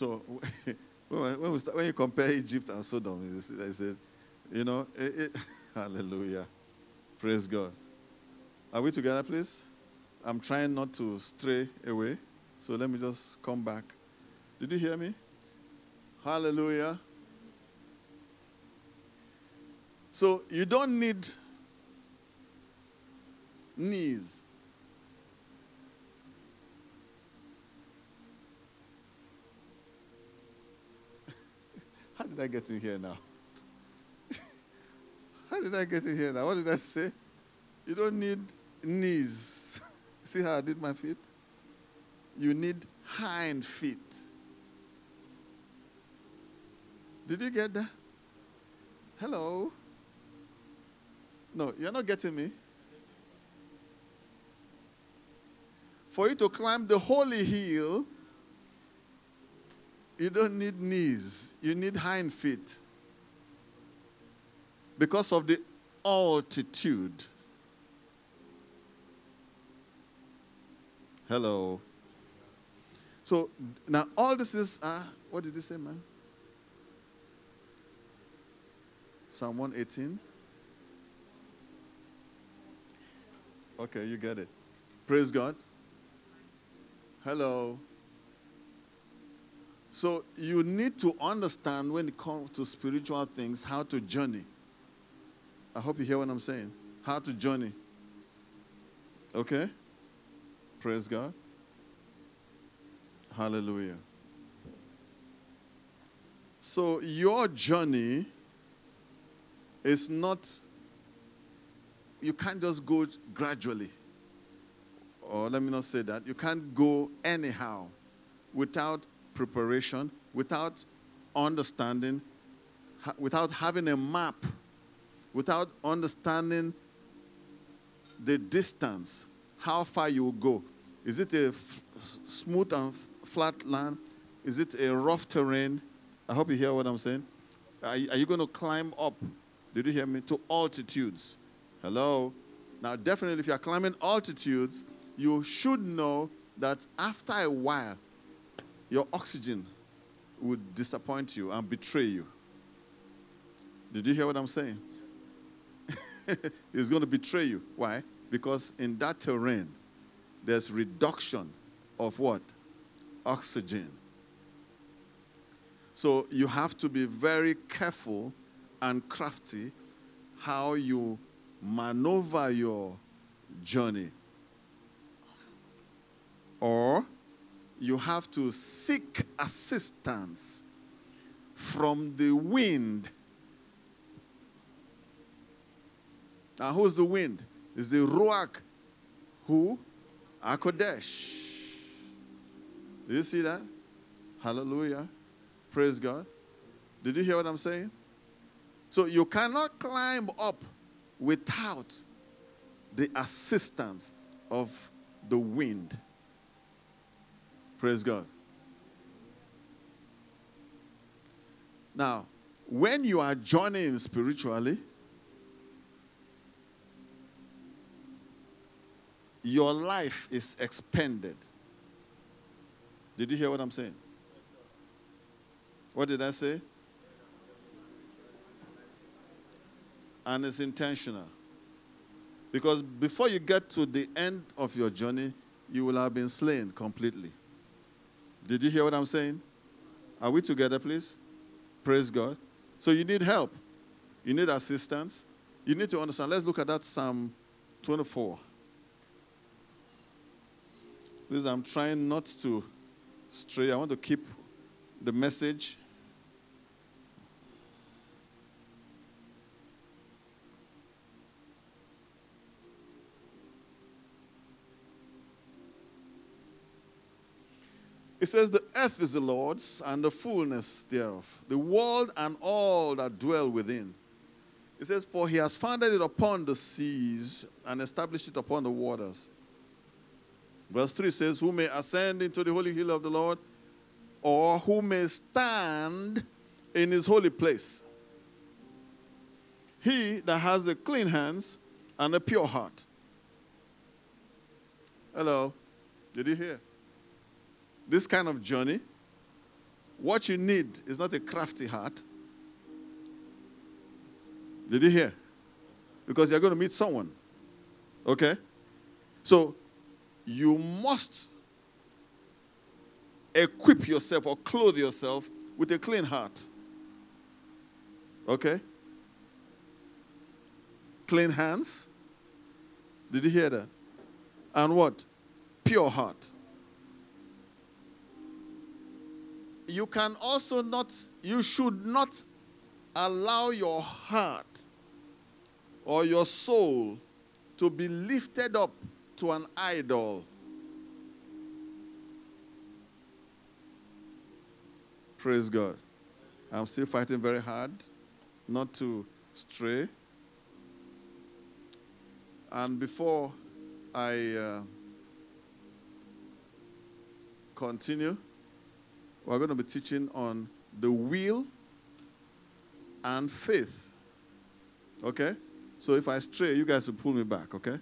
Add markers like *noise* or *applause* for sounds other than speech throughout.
So *laughs* when, when, start, when, you compare Egypt and Sodom, I said, you know, it, eh, it, eh, *laughs* hallelujah. Praise God. Are we together, please? I'm trying not to stray away. So let me just come back. Did you hear me? Hallelujah. So you don't need knees. Did I get in here now? *laughs* How did I get in here now? What did I say? You don't need knees. *laughs* See how I did my feet? You need hind feet. Did you get that? Hello? No, you're not getting me. For you to climb the holy hill, you don't need knees, you need hind feet. Because of the altitude. Hello. So now all this is, uh, what did he say, man? Psalm 118. Okay, you get it. Praise God. Hello. So you need to understand when it comes to spiritual things how to journey. I hope you hear what I'm saying. How to journey. Okay? Praise God. Hallelujah. So your journey is not, you can't just go gradually. Or let me not say that. You can't go anyhow without preparation, without understanding, without having a map, without understanding the distance, how far you will go. Is it a f- smooth and f- flat land? Is it a rough terrain? I hope you hear what I'm saying. Are, are you going to climb up? Did you hear me? To altitudes. Hello? Now, definitely, if you're climbing altitudes, you should know that after a while, your oxygen would disappoint you and betray you. Did you hear what I'm saying? *laughs* it's going to betray you. Why? Because in that terrain, there's reduction of what? Oxygen. So you have to be very careful and crafty how you maneuver your journey. Or you have to seek assistance from the wind. Now, who's the wind? Is the Ruach who? Akodesh. Do you see that? Hallelujah. Praise God. Did you hear what I'm saying? So you cannot climb up without the assistance of the wind. Praise God. Now, when you are journeying spiritually, your life is expanded. Did you hear what I'm saying? What did I say? And it's intentional. Because before you get to the end of your journey, you will have been slain completely. Did you hear what I'm saying? Are we together, please? Praise God. So you need help. You need assistance. You need to understand. Let's look at that Psalm 24. Please, I'm trying not to stray. I want to keep the message. It says, The earth is the Lord's and the fullness thereof, the world and all that dwell within. It says, For he has founded it upon the seas and established it upon the waters. Verse 3 says, Who may ascend into the holy hill of the Lord, or who may stand in his holy place? He that has a clean hands and a pure heart. Hello. Did you hear? This kind of journey, What you need is not a crafty heart. Did you hear? Because you're going to meet someone. Okay? So you must equip yourself or clothe yourself with a clean heart. Okay? Clean hands. Did you hear that? And what? Pure heart. You can also not, you should not allow your heart or your soul to be lifted up to an idol. Praise God. I'm still fighting very hard not to stray. And before I uh, continue, we're going to be teaching on the will and faith. Okay? So if I stray, you guys will pull me back, okay?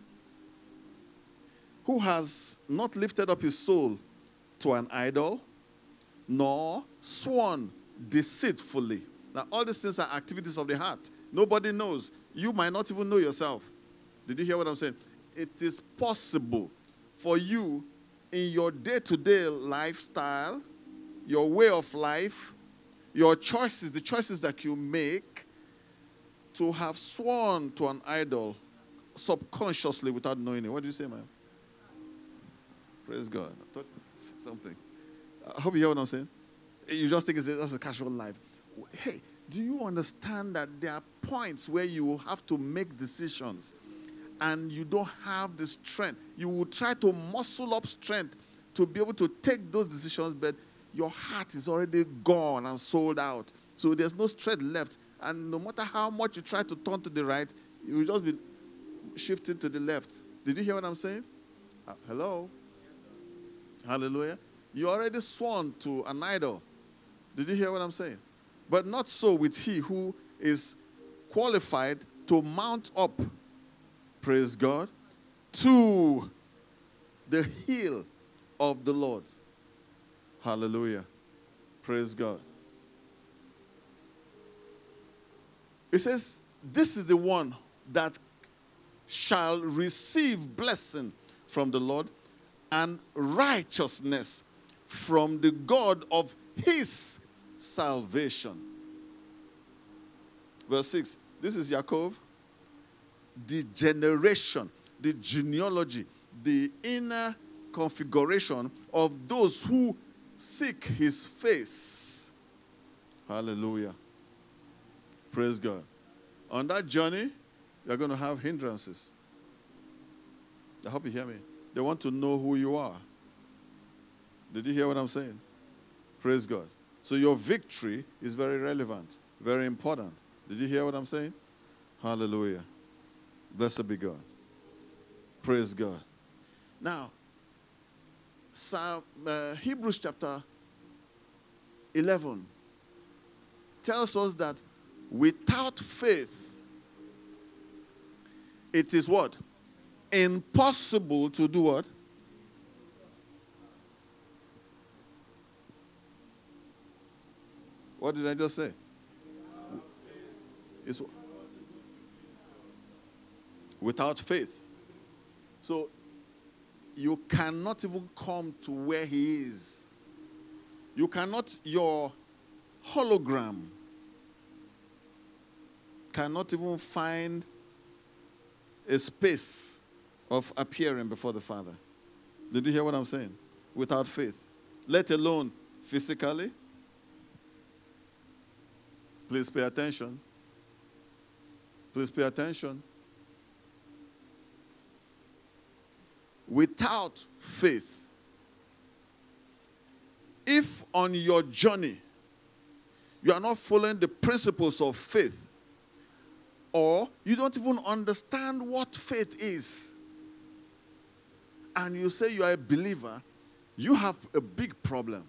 Who has not lifted up his soul to an idol, nor sworn deceitfully. Now, all these things are activities of the heart. Nobody knows. You might not even know yourself. Did you hear what I'm saying? It is possible for you in your day to day lifestyle, your way of life, your choices, the choices that you make, to have sworn to an idol subconsciously without knowing it. What did you say, man? Praise God. I thought something. I hope you hear what I'm saying. You just think it's just a casual life. Hey, do you understand that there are points where you have to make decisions and you don't have the strength? You will try to muscle up strength to be able to take those decisions, but your heart is already gone and sold out. So there's no strength left. And no matter how much you try to turn to the right, you will just be shifting to the left. Did you hear what I'm saying? Uh, hello? Hallelujah. You already sworn to an idol. Did you hear what I'm saying? But not so with he who is qualified to mount up, praise God, to the hill of the Lord. Hallelujah. Praise God. It says, This is the one that shall receive blessing from the Lord and righteousness from the God of his salvation. Verse 6 this is Yaakov, the generation, the genealogy, the inner configuration of those who seek his face. Hallelujah. Praise God. On that journey, you're going to have hindrances. I hope you hear me. They want to know who you are. Did you hear what I'm saying? Praise God. So your victory is very relevant, very important. Did you hear what I'm saying? Hallelujah. Blessed be God. Praise God. Now, Psalm, uh, Hebrews chapter 11 tells us that without faith, it is what? Impossible to do what? What did I just say? It's without faith. So you cannot even come to where he is. You cannot, your hologram cannot even find a space of appearing before the Father. Did you hear what I'm saying? Without faith. Let alone physically. Please pay attention. Please pay attention. Without faith, if on your journey you are not following the principles of faith, or you don't even understand what faith is, and you say you are a believer, you have a big problem.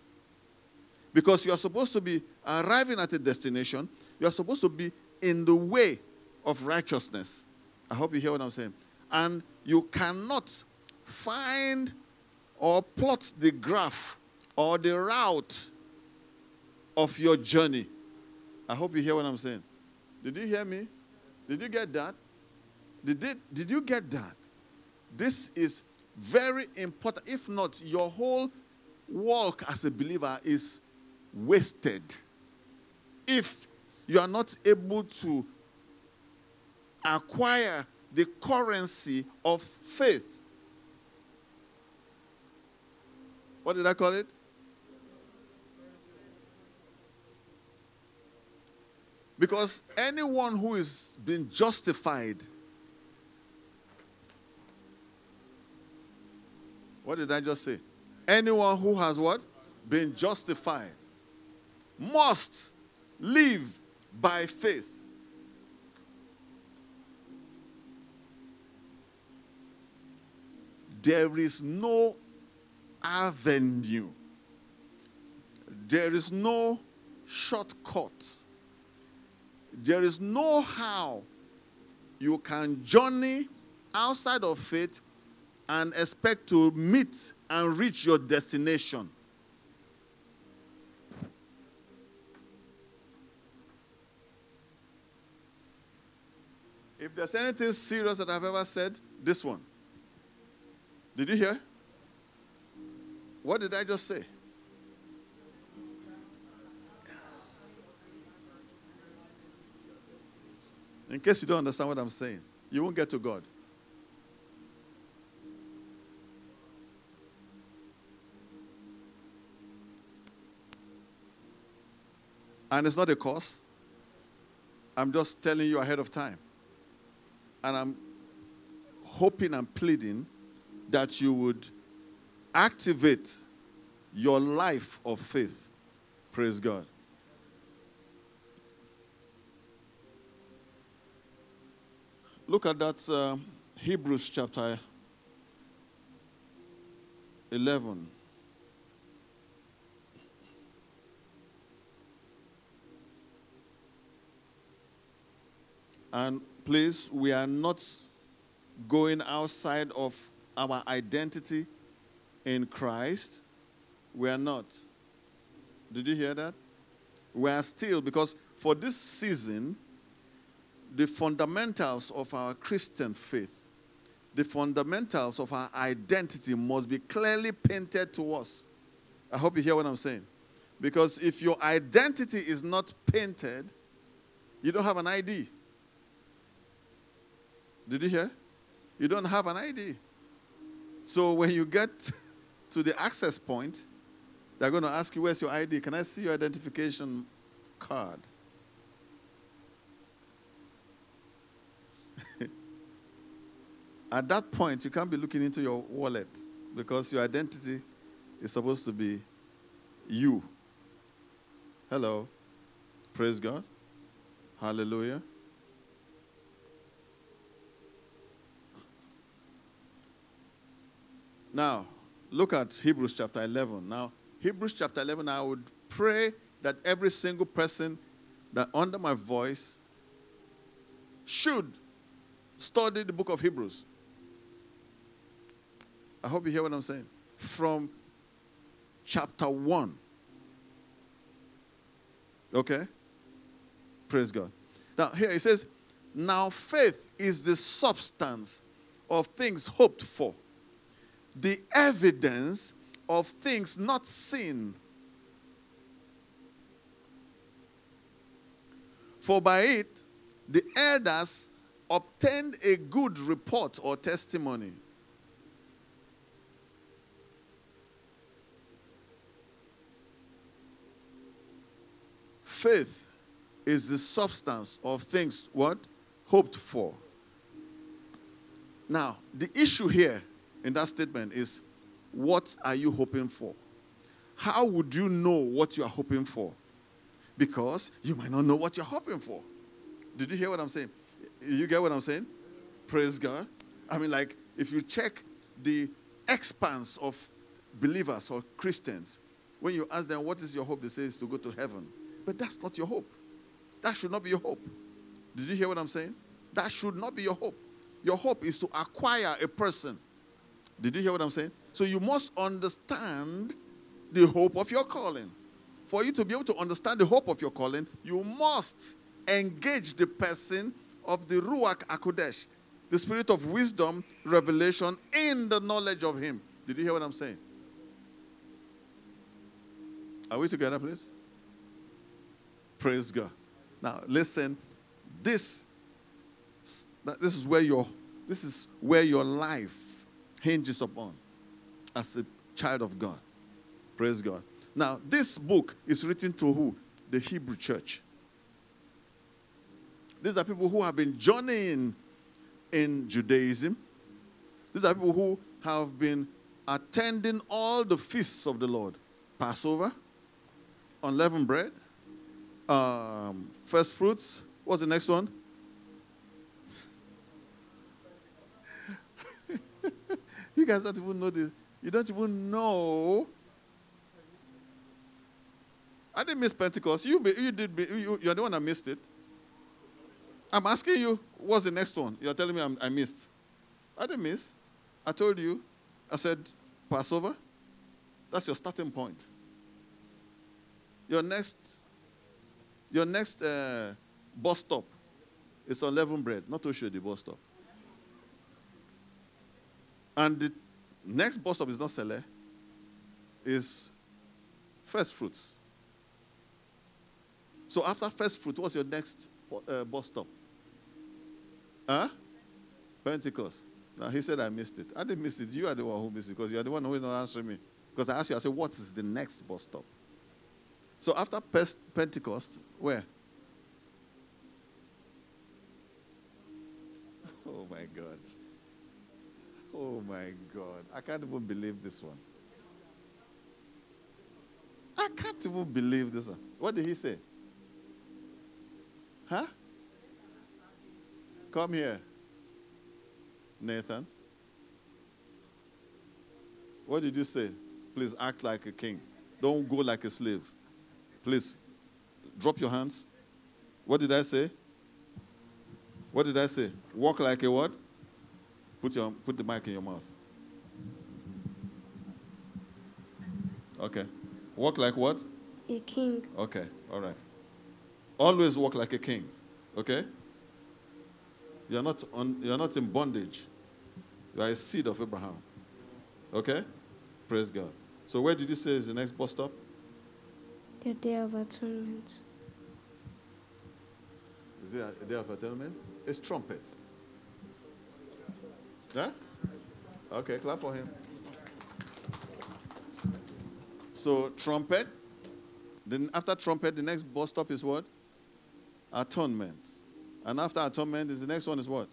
Because you are supposed to be arriving at a destination, you are supposed to be in the way of righteousness. I hope you hear what I'm saying. And you cannot find or plot the graph or the route of your journey. I hope you hear what I'm saying. Did you hear me? Did you get that? Did, it, did you get that? This is very important. If not, your whole walk as a believer is wasted. If you are not able to acquire the currency of faith. What did I call it? Because anyone who is being justified, what did I just say? Anyone who has what? Been justified must live by faith. There is no avenue, there is no shortcut there is no how you can journey outside of faith and expect to meet and reach your destination. If there's anything serious that I've ever said, this one. Did you hear? What did I just say? In case you don't understand what I'm saying, you won't get to God. And it's not a cost. I'm just telling you ahead of time. And I'm hoping and pleading that you would activate your life of faith. Praise God. Look at that uh, Hebrews chapter 11. And please, we are not going outside of our identity in Christ. We are not. Did you hear that? We are still, because for this season, the fundamentals of our Christian faith, the fundamentals of our identity must be clearly painted to us. I hope you hear what I'm saying. Because if your identity is not painted, you don't have an ID. Did you hear? You don't have an ID. So when you get *laughs* to the access point, they're going to ask you, Where's your ID? Can I see your identification card? *laughs* At that point, you can't be looking into your wallet because your identity is supposed to be you. Hello. Praise God. Hallelujah. Now, look at Hebrews chapter 11. Now, Hebrews chapter 11, I would pray that every single person that under my voice should study the book of Hebrews. I hope you hear what I'm saying. From chapter 1. Okay? Praise God. Now, here it says, Now faith is the substance of things hoped for, the evidence of things not seen. For by it, the elders obtained a good report or testimony. Faith is the substance of things what? Hoped for. Now, the issue here in that statement is what are you hoping for? How would you know what you are hoping for? Because you might not know what you're hoping for. Did you hear what I'm saying? You get what I'm saying? Praise God. I mean, like, if you check the expanse of believers or Christians, when you ask them, What is your hope? They say, is to go to heaven. But that's not your hope. That should not be your hope. Did you hear what I'm saying? That should not be your hope. Your hope is to acquire a person. Did you hear what I'm saying? So you must understand the hope of your calling. for you to be able to understand the hope of your calling, you must engage the person of the Ruach HaKodesh, the spirit of wisdom, revelation, in the knowledge of Him. Did you hear what I'm saying? Are we together, please? Praise God. Now, listen. This, this is where your this is where your life hinges upon as a child of God. Praise God. Now, this book is written to who? The Hebrew church. These are people who have been journeying in Judaism. These are people who have been attending all the feasts of the Lord Passover, unleavened bread, um, first fruits. What's the next one? You guys don't even know this. You don't even know. I didn't miss Pentecost. You, you did. You, you're the one that missed it. I'm asking you, what's the next one? You're telling me I'm, i missed. I didn't miss. I told you. I said Passover. That's your starting point. Your next, your next uh, bus stop is unleavened bread, not to show the bus stop. And the next bus stop is not Sele, is first fruits. So after first fruit, what's your next uh, bus stop? Huh? Pentecost. Now he said I missed it. I didn't miss it. You are the one who missed it because you are the one who is not answering me. Because I asked you, I said, what is the next bus stop? So after Pentecost, where? *laughs* Oh my God. Oh my God. I can't even believe this one. I can't even believe this one. What did he say? Huh? Come here. Nathan. What did you say? Please act like a king. Don't go like a slave. Please drop your hands. What did I say? What did I say? Walk like a what? Put, your, put the mic in your mouth. Okay. Walk like what? A king. Okay, all right. Always walk like a king. Okay? You're not, on, you're not in bondage. You are a seed of Abraham. Okay? Praise God. So where did you say is the next bus stop? The Day of Atonement. Is it a Day of Atonement? It's trumpets. Yeah? Okay, clap for him. So trumpet. Then after trumpet, the next bus stop is what? Atonement. And after atonement is the next one is what?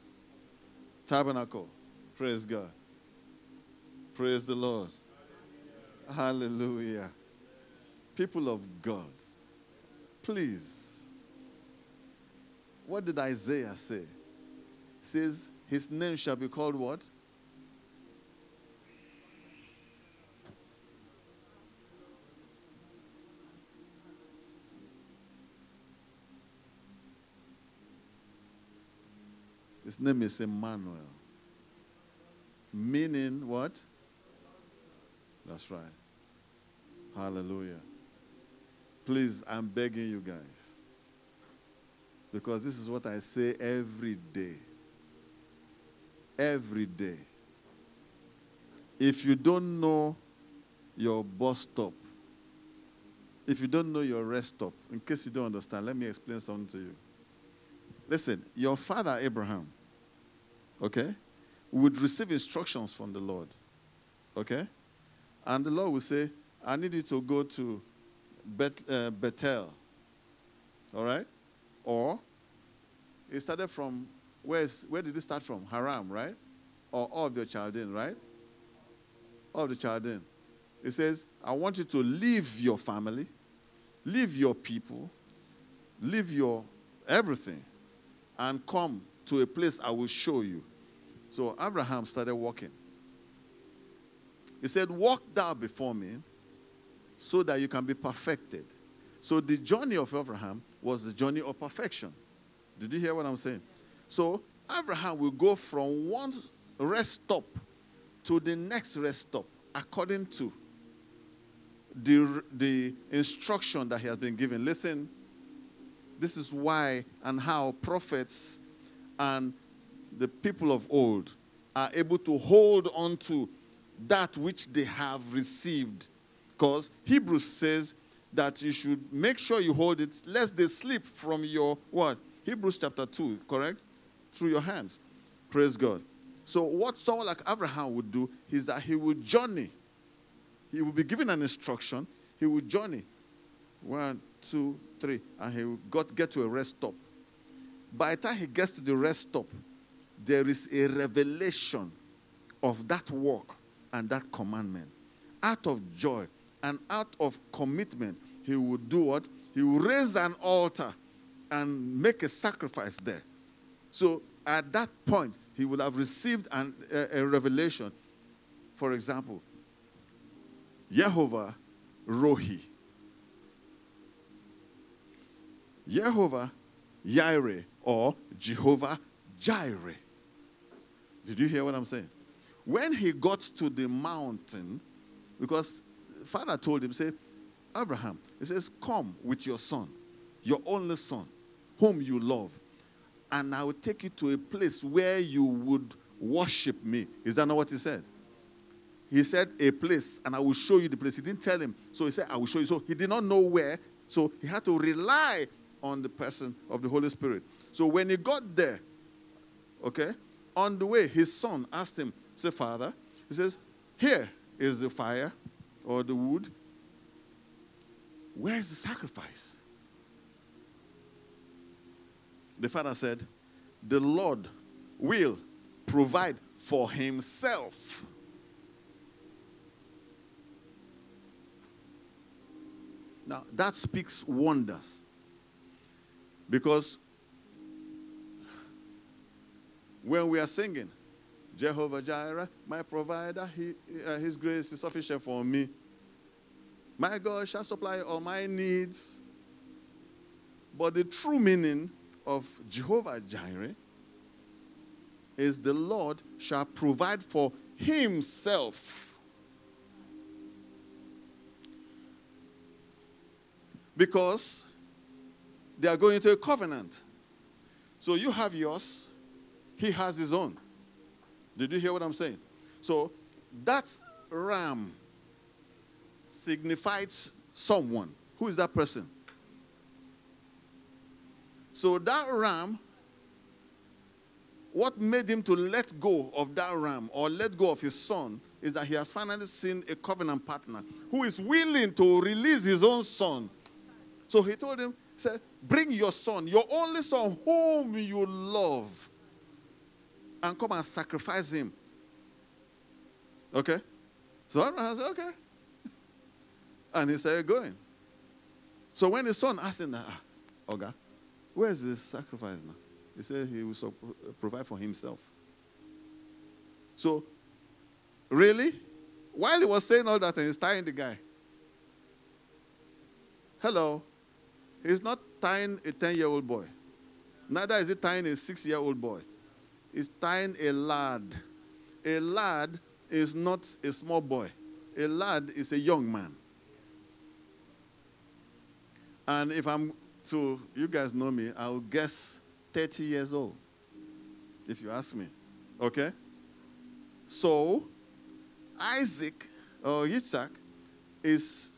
Tabernacle. Praise God. Praise the Lord. Hallelujah. People of God, please. What did Isaiah say? It says, His name shall be called what? His name is Emmanuel. Meaning what? That's right. Hallelujah. Please, I'm begging you guys. Because this is what I say every day. Every day. If you don't know your bus stop, if you don't know your rest stop, in case you don't understand, let me explain something to you. Listen, your father Abraham, okay, would receive instructions from the Lord. Okay? And the Lord would say, I need you to go to Bet, uh, Bethel. All right? Or he started from, where, is, where did he start from? Haran, right? Or Ur of the Chaldean, right? All of the Chaldean. He says, I want you to leave your family, leave your people, leave your everything, and come to a place I will show you. So Abraham started walking. He said, Walk thou before me so that you can be perfected. So the journey of Abraham was the journey of perfection. Did you hear what I'm saying? So Abraham will go from one rest stop to the next rest stop according to the, the instruction that he has been given. Listen, this is why and how prophets and the people of old are able to hold on to that which they have received. Because Hebrews says that you should make sure you hold it lest they slip from your what? Hebrews chapter 2, correct? Through your hands. Praise God. So, what someone like Abraham would do is that he would journey. He would be given an instruction. He would journey. One, two, three. And he would got, get to a rest stop. By the time he gets to the rest stop, there is a revelation of that work and that commandment. Out of joy and out of commitment, he would do what? He would raise an altar and make a sacrifice there. So at that point, he would have received an, a, a revelation. For example, Jehovah Rohi. Jehovah Jireh or Jehovah Jireh. Did you hear what I'm saying? When he got to the mountain, because father told him, say, Abraham, he says, come with your son, your only son, whom you love, and I will take you to a place where you would worship me. Is that not what he said? He said, a place, and I will show you the place. He didn't tell him. So he said, I will show you. So he did not know where. So he had to rely on the person of the Holy Spirit. So when he got there, okay, on the way, his son asked him, say, Father, he says, Here is the fire or the wood. Where is the sacrifice? The father said, The Lord will provide for himself. Now, that speaks wonders. Because when we are singing, Jehovah Jireh, my provider, he, uh, His grace is sufficient for me. My God shall supply all my needs. But the true meaning of Jehovah Jireh is the Lord shall provide for Himself. Because they are going into a covenant. So you have yours, he has his own. Did you hear what I'm saying? So that ram signifies someone. Who is that person? So that ram, what made him to let go of that ram or let go of his son is that he has finally seen a covenant partner who is willing to release his own son. So he told him, said, Bring your son, your only son, whom you love, and come and sacrifice him. Okay? So Abraham said, Okay. *laughs* And he started going. So when his son asked him, ah, Oga, where's the sacrifice now? He said he will provide for himself. So, really? While he was saying all that and he's tying the guy, hello, He's not tying a 10 year old boy. Neither is he tying a six year old boy. He's tying a lad. A lad is not a small boy, a lad is a young man. And if I'm to, you guys know me, I'll guess 30 years old, if you ask me. Okay? So, Isaac or Isaac is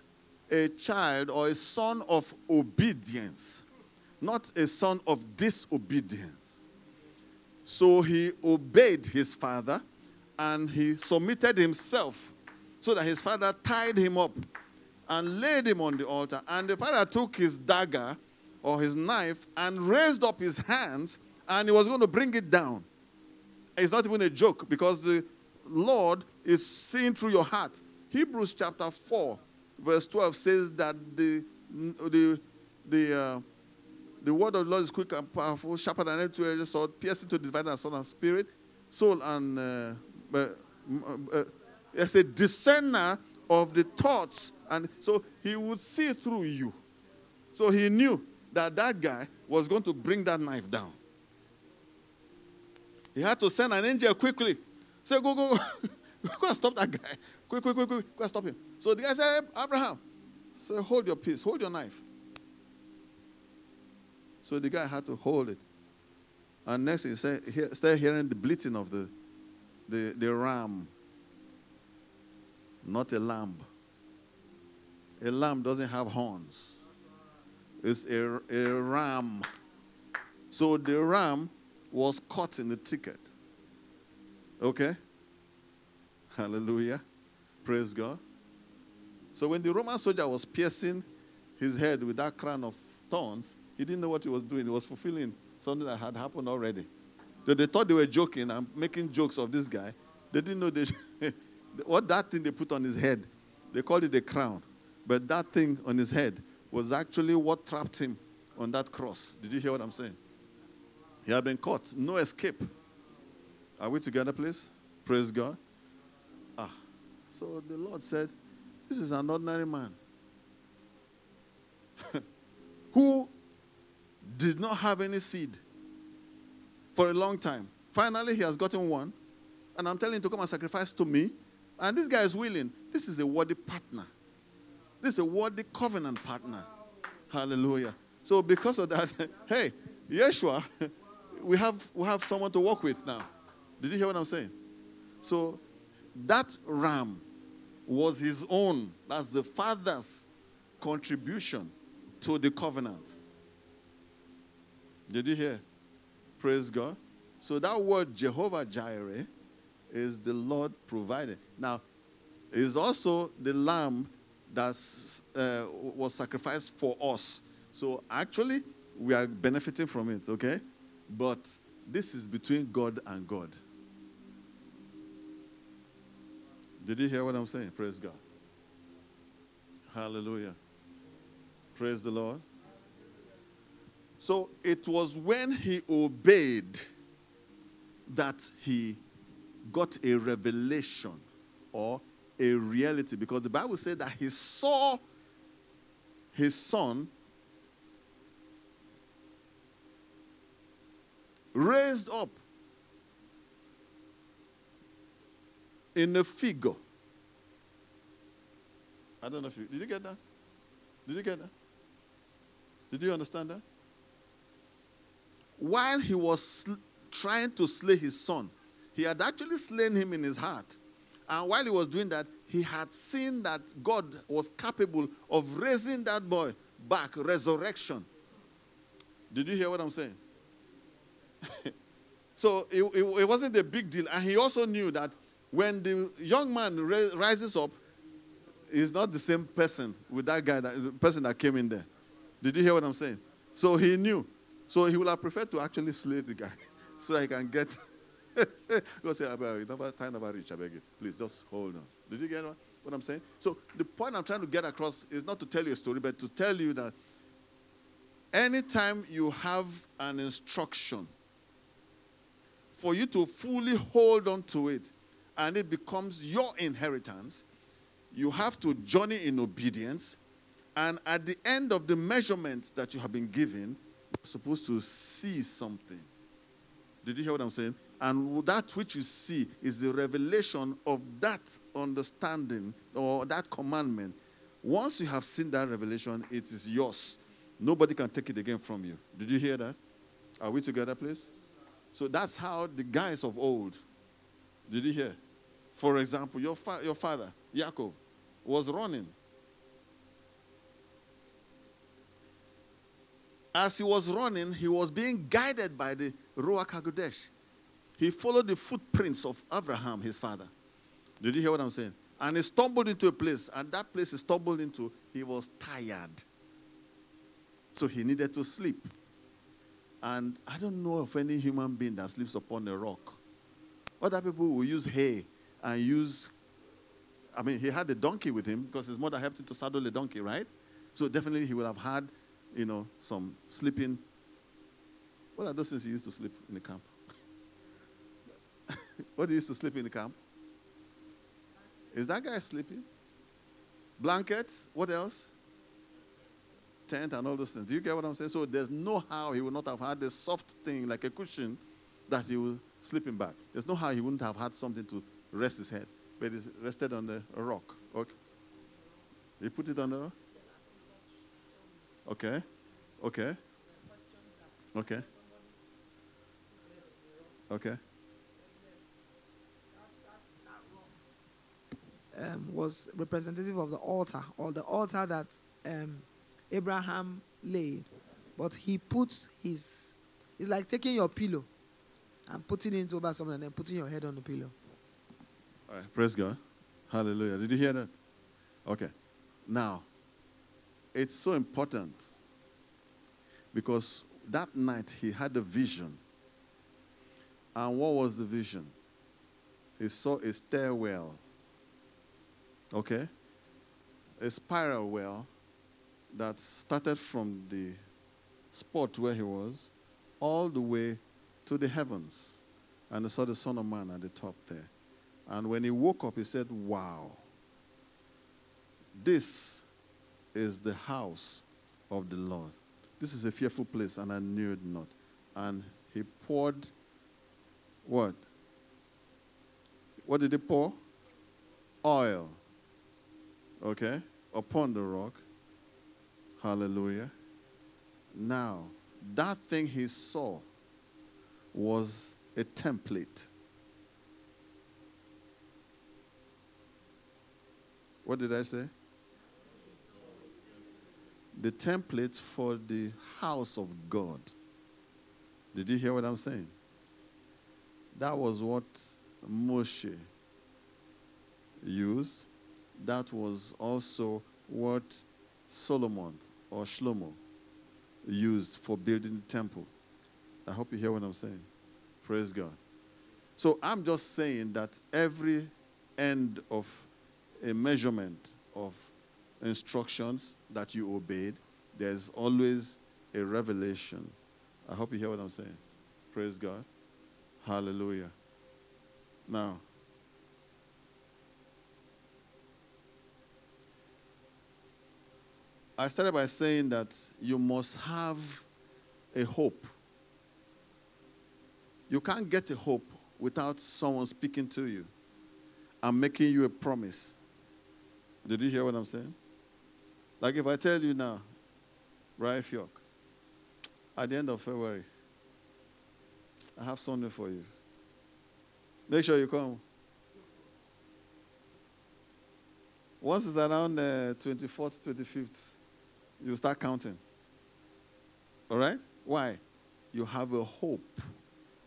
a child or a son of obedience, not a son of disobedience. So he obeyed his father and he submitted himself so that his father tied him up and laid him on the altar. And the father took his dagger or his knife and raised up his hands and he was going to bring it down. It's not even a joke because the Lord is seeing through your heart. Hebrews chapter 4, verse 12 says that the, the, the, uh, the word of the Lord is quick and powerful, sharper than any two-edged sword, piercing to divide our soul and spirit, soul and uh, uh, uh, as a discerner of the thoughts. And so he would see through you. So he knew that that guy was going to bring that knife down. He had to send an angel quickly. Say, go, go, go. *laughs* go and stop that guy. Quick, quick, quick, quick. Go and stop him. So the guy said, Abraham, Say, hold your peace, hold your knife. So the guy had to hold it. And next he said, he started hearing the bleating of the, the, the ram, not a lamb. A lamb doesn't have horns. It's a, a ram. So the ram was caught in the thicket. Okay? Hallelujah. Praise God. So when the Roman soldier was piercing his head with that crown of thorns, he didn't know what he was doing. He was fulfilling something that had happened already. So they thought they were joking and making jokes of this guy. They didn't know they, *laughs* what that thing they put on his head. They called it a crown. But that thing on his head was actually what trapped him on that cross. Did you hear what I'm saying? He had been caught. No escape. Are we together, please? Praise God. Ah. So the Lord said, This is an ordinary man *laughs* who did not have any seed for a long time. Finally, he has gotten one. And I'm telling him to come and sacrifice to me. And this guy is willing. This is a worthy partner. This is a worthy covenant partner. Hallelujah. So because of that, *laughs* hey, Yeshua, *laughs* we have we have someone to work with now. Did you hear what I'm saying? So that ram was his own. That's the father's contribution to the covenant. Did you hear? Praise God. So that word Jehovah Jireh is the Lord provided. Now, is also the lamb that uh, was sacrificed for us. So actually, we are benefiting from it, okay? But this is between God and God. Did you hear what I'm saying? Praise God. Hallelujah. Praise the Lord. So it was when he obeyed that he got a revelation or a reality because the Bible said that he saw his son raised up in a figure. I don't know if you did you get that? Did you get that? Did you understand that? While he was sl- trying to slay his son, he had actually slain him in his heart. And while he was doing that, he had seen that God was capable of raising that boy back, resurrection. Did you hear what I'm saying? *laughs* so it, it, it, wasn't a big deal. And he also knew that when the young man ra- rises up, he's not the same person with that guy, that, the person that came in there. Did you hear what I'm saying? So he knew. So he would have preferred to actually slay the guy *laughs* so he can get. *laughs* Go say, ah, never, time never reach, I beg you. Please, just hold on. Did you get what I'm saying? So the point I'm trying to get across is not to tell you a story, but to tell you that anytime you have an instruction, for you to fully hold on to it and it becomes your inheritance, you have to journey in obedience. And at the end of the measurements that you have been given, you're supposed to see something. Did you hear what I'm saying? And that which you see is the revelation of that understanding or that commandment. Once you have seen that revelation, it is yours. Nobody can take it again from you. Did you hear that? Are we together, please? So that's how the guys of old, did you hear? For example, your, fa- your father, Yaakov, was running. As he was running, he was being guided by the Ruach HaKodesh. He followed the footprints of Abraham, his father. Did you hear what I'm saying? And he stumbled into a place, and that place he stumbled into, he was tired. So he needed to sleep. And I don't know of any human being that sleeps upon a rock. Other people will use hay and use, I mean, he had a donkey with him because his mother helped him to saddle a donkey, right? So definitely he would have had, you know, some sleeping. What are those things he used to sleep in the camp? *laughs* what used to sleep in the camp? Is that guy sleeping? Blankets? What else? Tent and all those things. Do you get what I'm saying? So there's no how he would not have had a soft thing like a cushion that he was sleeping back. There's no how he wouldn't have had something to rest his head. But he rested on the rock. Okay. He put it on the rock? Okay. Okay. Okay. Okay. Um, was representative of the altar or the altar that um, Abraham laid. But he puts his, it's like taking your pillow and putting it over someone and then putting your head on the pillow. All right. Praise God. Hallelujah. Did you hear that? Okay. Now, it's so important because that night he had a vision. And what was the vision? He saw a stairwell, okay? A spiral well that started from the spot where he was all the way to the heavens. And he saw the Son of Man at the top there. And when he woke up, he said, Wow, this is the house of the Lord. This is a fearful place, and I knew it not. And he poured what? What did he pour? Oil. Okay? Upon the rock. Hallelujah. Now, that thing he saw was a template. What did I say? The template for the house of God. Did you hear what I'm saying? That was what Moshe used. That was also what Solomon or Shlomo used for building the temple. I hope you hear what I'm saying. Praise God. So I'm just saying that every end of a measurement of instructions that you obeyed, there's always a revelation. I hope you hear what I'm saying. Praise God. Hallelujah. Now, I started by saying that you must have a hope. You can't get a hope without someone speaking to you and making you a promise. Did you hear what I'm saying? Like if I tell you now, right, Fiok, at the end of February, I have something for you. Make sure you come. Once it's around the 24th, 25th, you start counting. All right? Why? You have a hope.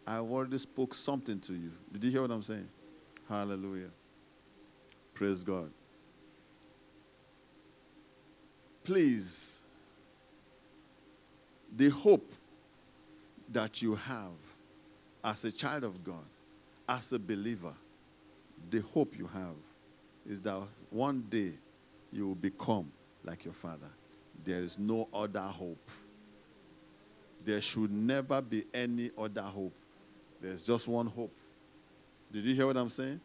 I already spoke something to you. Did you hear what I'm saying? Hallelujah. Praise God. Please, the hope that you have as a child of God, as a believer, the hope you have is that one day you will become like your father. There is no other hope. There should never be any other hope. There's just one hope. Did you hear what I'm saying?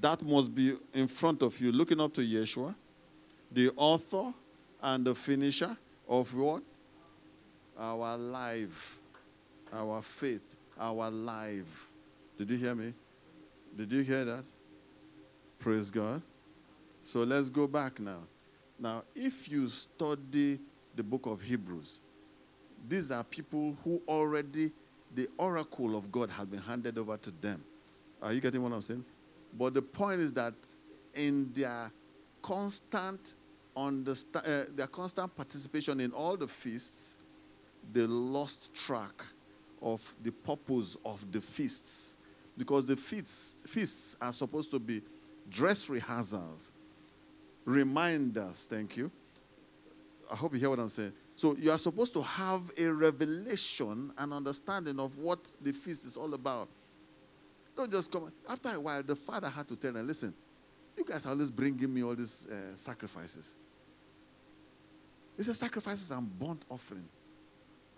That must be in front of you, looking up to Yeshua, the author and the finisher of what? Our life, our faith, our life. Did you hear me? Did you hear that? Praise God. So let's go back now. Now, if you study the book of Hebrews, these are people who already, the oracle of God has been handed over to them. Are you getting what I'm saying? But the point is that in their constant understand, uh, their constant participation in all the feasts, they lost track of the purpose of the feasts. Because the feasts, feasts are supposed to be dress rehearsals, reminders, thank you. I hope you hear what I'm saying. So you are supposed to have a revelation and understanding of what the feast is all about. Don't just come. After a while, the father had to tell them, listen, you guys are always bringing me all these uh, sacrifices. He said, sacrifices and burnt offering.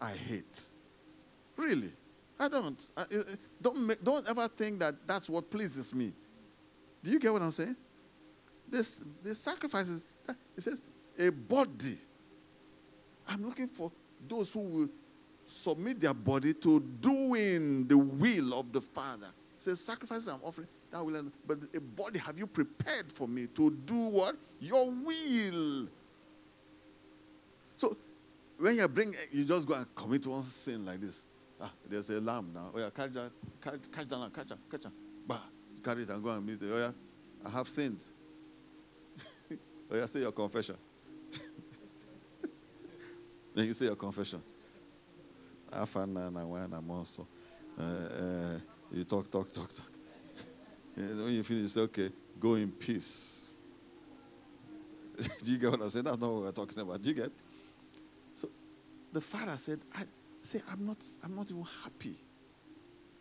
I hate. Really. I don't. I, I, don't, make, don't ever think that that's what pleases me. Do you get what I'm saying? This, this sacrifices, it says, a body. I'm looking for those who will submit their body to doing the will of the Father. It says, sacrifices I'm offering, that will, but a body have you prepared for me to do what? Your will. So when you bring, you just go and commit one sin like this. Ah, there's a lamb now. Oh yeah, catch that, catch, catch that lamb, catch her, catch her. Bah, carry it and go and meet it. Oh yeah, I have sinned. Oh yeah, say your confession. *laughs* then you say your confession. Afana na wana monso. Uh, uh, you talk, talk, talk, talk. *laughs* And when you finish, you say, okay, go in peace. *laughs* Do you get what I said? That's not what we're talking about. Do you get? So the father said, I say, I'm not, I'm not even happy.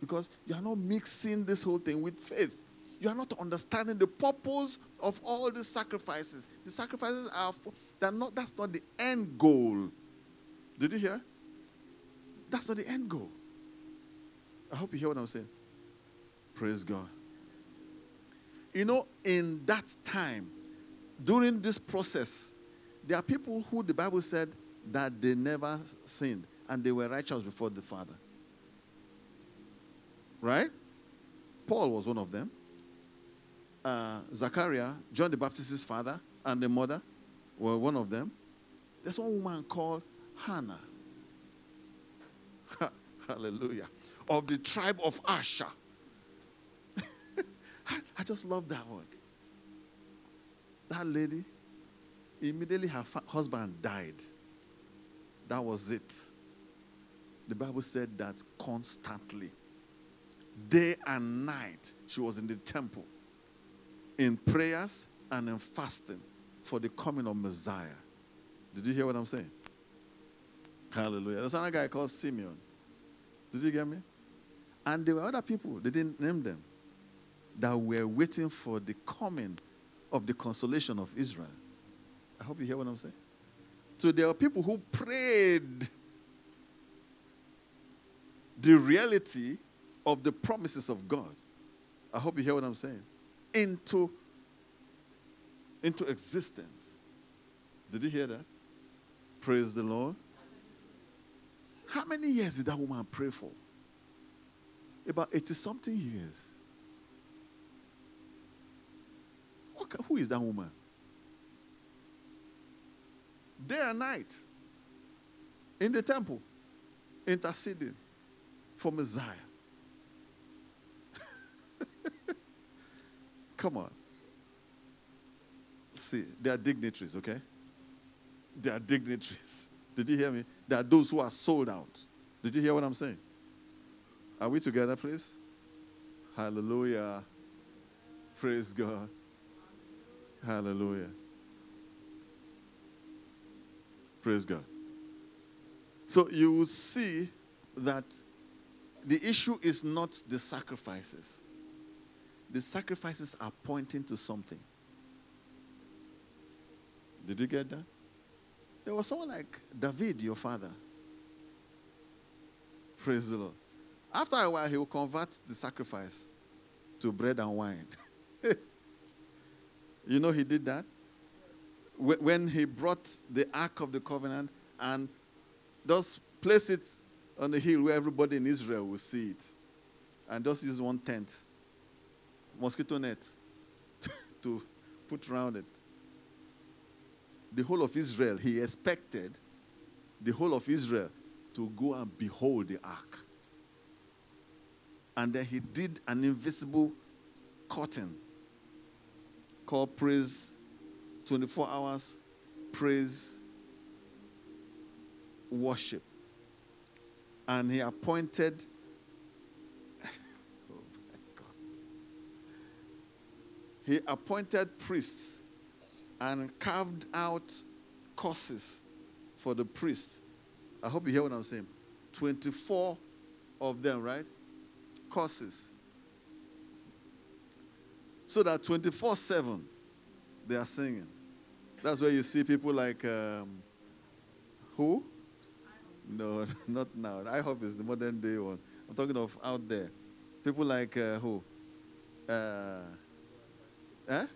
Because you are not mixing this whole thing with faith. You are not understanding the purpose of all the sacrifices. The sacrifices are for, they're not, that's not the end goal. Did you hear? That's not the end goal. I hope you hear what I'm saying. Praise God. You know, in that time, during this process, there are people who the Bible said that they never sinned and they were righteous before the Father. Right? Paul was one of them. Uh, Zachariah, John the Baptist's father, and the mother were one of them. There's one woman called Hannah. Hallelujah. Of the tribe of Asher. *laughs* I just love that one. That lady, immediately her fa- husband died. That was it. The Bible said that constantly, day and night, she was in the temple in prayers and in fasting for the coming of Messiah. Did you hear what I'm saying? Hallelujah. There's another guy called Simeon. Did you get me? And there were other people, they didn't name them, that were waiting for the coming of the consolation of Israel. I hope you hear what I'm saying. So there are people who prayed the reality of the promises of God. I hope you hear what I'm saying. Into, into existence. Did you hear that? Praise the Lord. How many years did that woman pray for? About 80 something years. What, who is that woman? Day and night in the temple, interceding for Messiah. Come on. See, they are dignitaries, okay? They are dignitaries. Did you hear me? There are those who are sold out. Did you hear what I'm saying? Are we together, please? Hallelujah. Praise God. Hallelujah. Praise God. So you will see that the issue is not the sacrifices. The sacrifices are pointing to something. Did you get that? There was someone like David, your father. Praise the Lord. After a while, he will convert the sacrifice to bread and wine. *laughs* you know, he did that? When he brought the Ark of the Covenant and just place it on the hill where everybody in Israel will see it, and just use one tent, mosquito net, *laughs* to put around it the whole of Israel, he expected the whole of Israel to go and behold the ark. And then he did an invisible curtain called Praise 24 Hours Praise Worship. And he appointed, he appointed priests and carved out courses for the priests. I hope you hear what I'm saying. 24 of them, right? Courses. So that 24 7 they are singing. That's where you see people like um, who? No, *laughs* not now. I hope it's the modern day one. I'm talking of out there. People like uh, who? Uh, eh?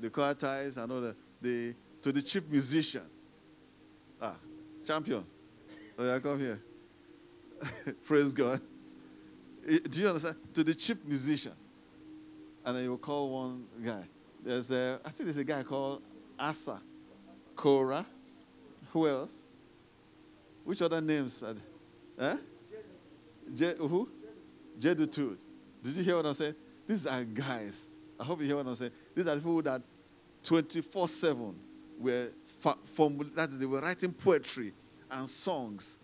the choir ties and all the, the to the chief musician. Ah, champion. Oh yeah, come here. *laughs* Praise God. Do you understand? To the chief musician. And then you will call one guy. There's a, I think there's a guy called Asaph, Korah. Who else? Which other names? Are there? Eh? Je, who? Jeduthun. Did you hear what I'm saying? These are guys. I hope you hear what I'm saying. These are people that 24 7 were formul- that is, they were writing poetry and songs.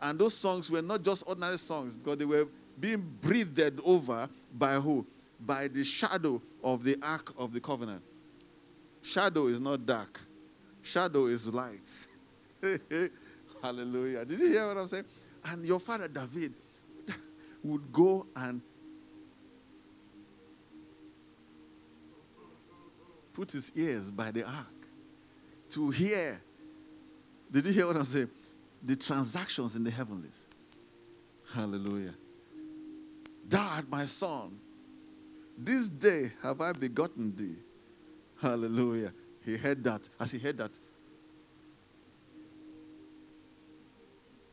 And those songs were not just ordinary songs because they were being breathed over by who? By the shadow of the Ark of the Covenant. Shadow is not dark, shadow is light. *laughs* Hallelujah. Did you hear what I'm saying? And your father David would go and put his ears by the ark to hear. Did you hear what I'm saying? The transactions in the heavenlies. Hallelujah. Dad, my son, this day have I begotten thee. Hallelujah. He heard that. As he heard that,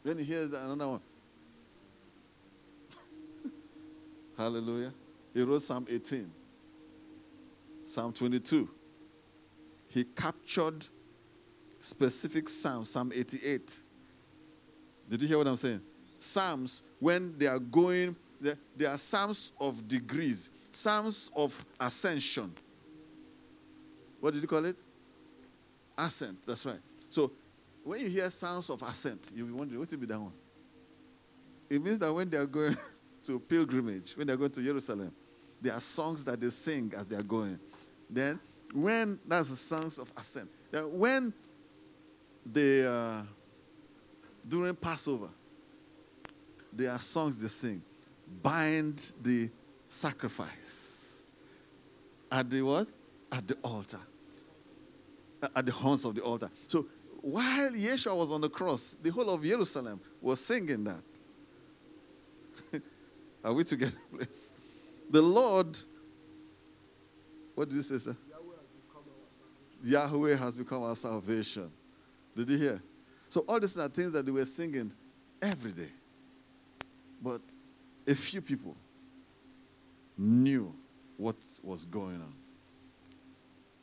then he hears another one. *laughs* Hallelujah. He wrote Psalm 18, Psalm 22. He captured specific Psalms, Psalm 88. Did you hear what I'm saying? Psalms, when they are going, there are Psalms of degrees, Psalms of ascension. What did you call it? Ascent, that's right. So when you hear sounds of ascent, you'll be wondering, what will be that one? It means that when they are going *laughs* to pilgrimage, when they're going to Jerusalem, there are songs that they sing as they are going. Then, when that's the songs of ascent. Then, when they uh, during Passover, there are songs they sing. Bind the sacrifice at the what? At the altar. At the horns of the altar. So while Yeshua was on the cross, the whole of Jerusalem was singing that. *laughs* Are we together, *laughs* please? The Lord, what did you say, sir? Yahweh has become our salvation. Did you hear? So all these are things that they were singing every day. But a few people knew what was going on.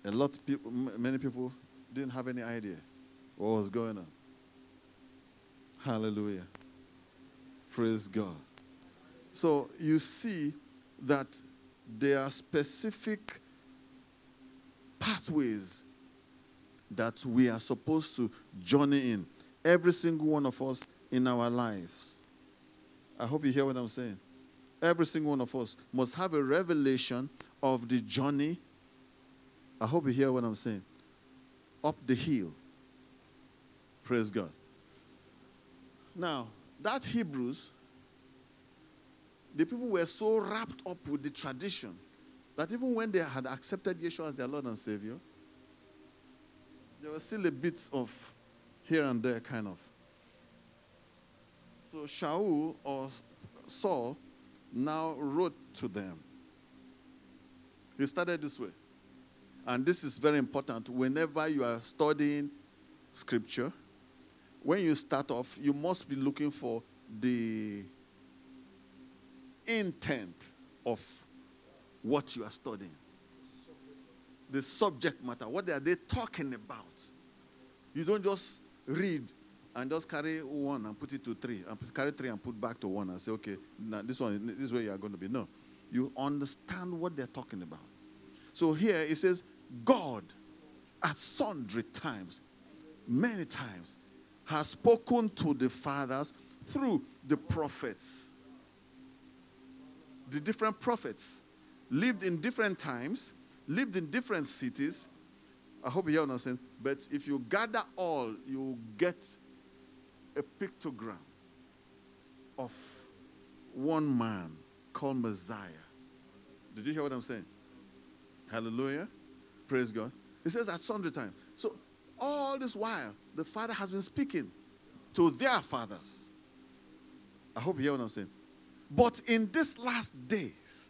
A lot of people, many people didn't have any idea what was going on. Hallelujah. Praise God. So you see that there are specific pathways that we are supposed to journey in. Every single one of us in our lives. I hope you hear what I'm saying. Every single one of us must have a revelation of the journey. I hope you hear what I'm saying. Up the hill. Praise God. Now, that Hebrews the people were so wrapped up with the tradition that even when they had accepted Yeshua as their Lord and Savior, there was still a bit of here and there kind of. So Shaul or Saul now wrote to them. He started this way. And this is very important. Whenever you are studying scripture, when you start off, you must be looking for the intent of what you are studying. The subject matter. What are they talking about? You don't just read and just carry one and put it to three, and carry three and put back to one and say, okay, now this one, this is where you are going to be. No. You understand what they're talking about. So here it says, God at sundry times, many times, has spoken to the fathers through the prophets the different prophets lived in different times, lived in different cities. I hope you understand. But if you gather all, you get a pictogram of one man called Messiah. Did you hear what I'm saying? Hallelujah. Praise God. He says at sundry times. So all this while, the Father has been speaking to their fathers. I hope you hear what I'm saying. But in these last days,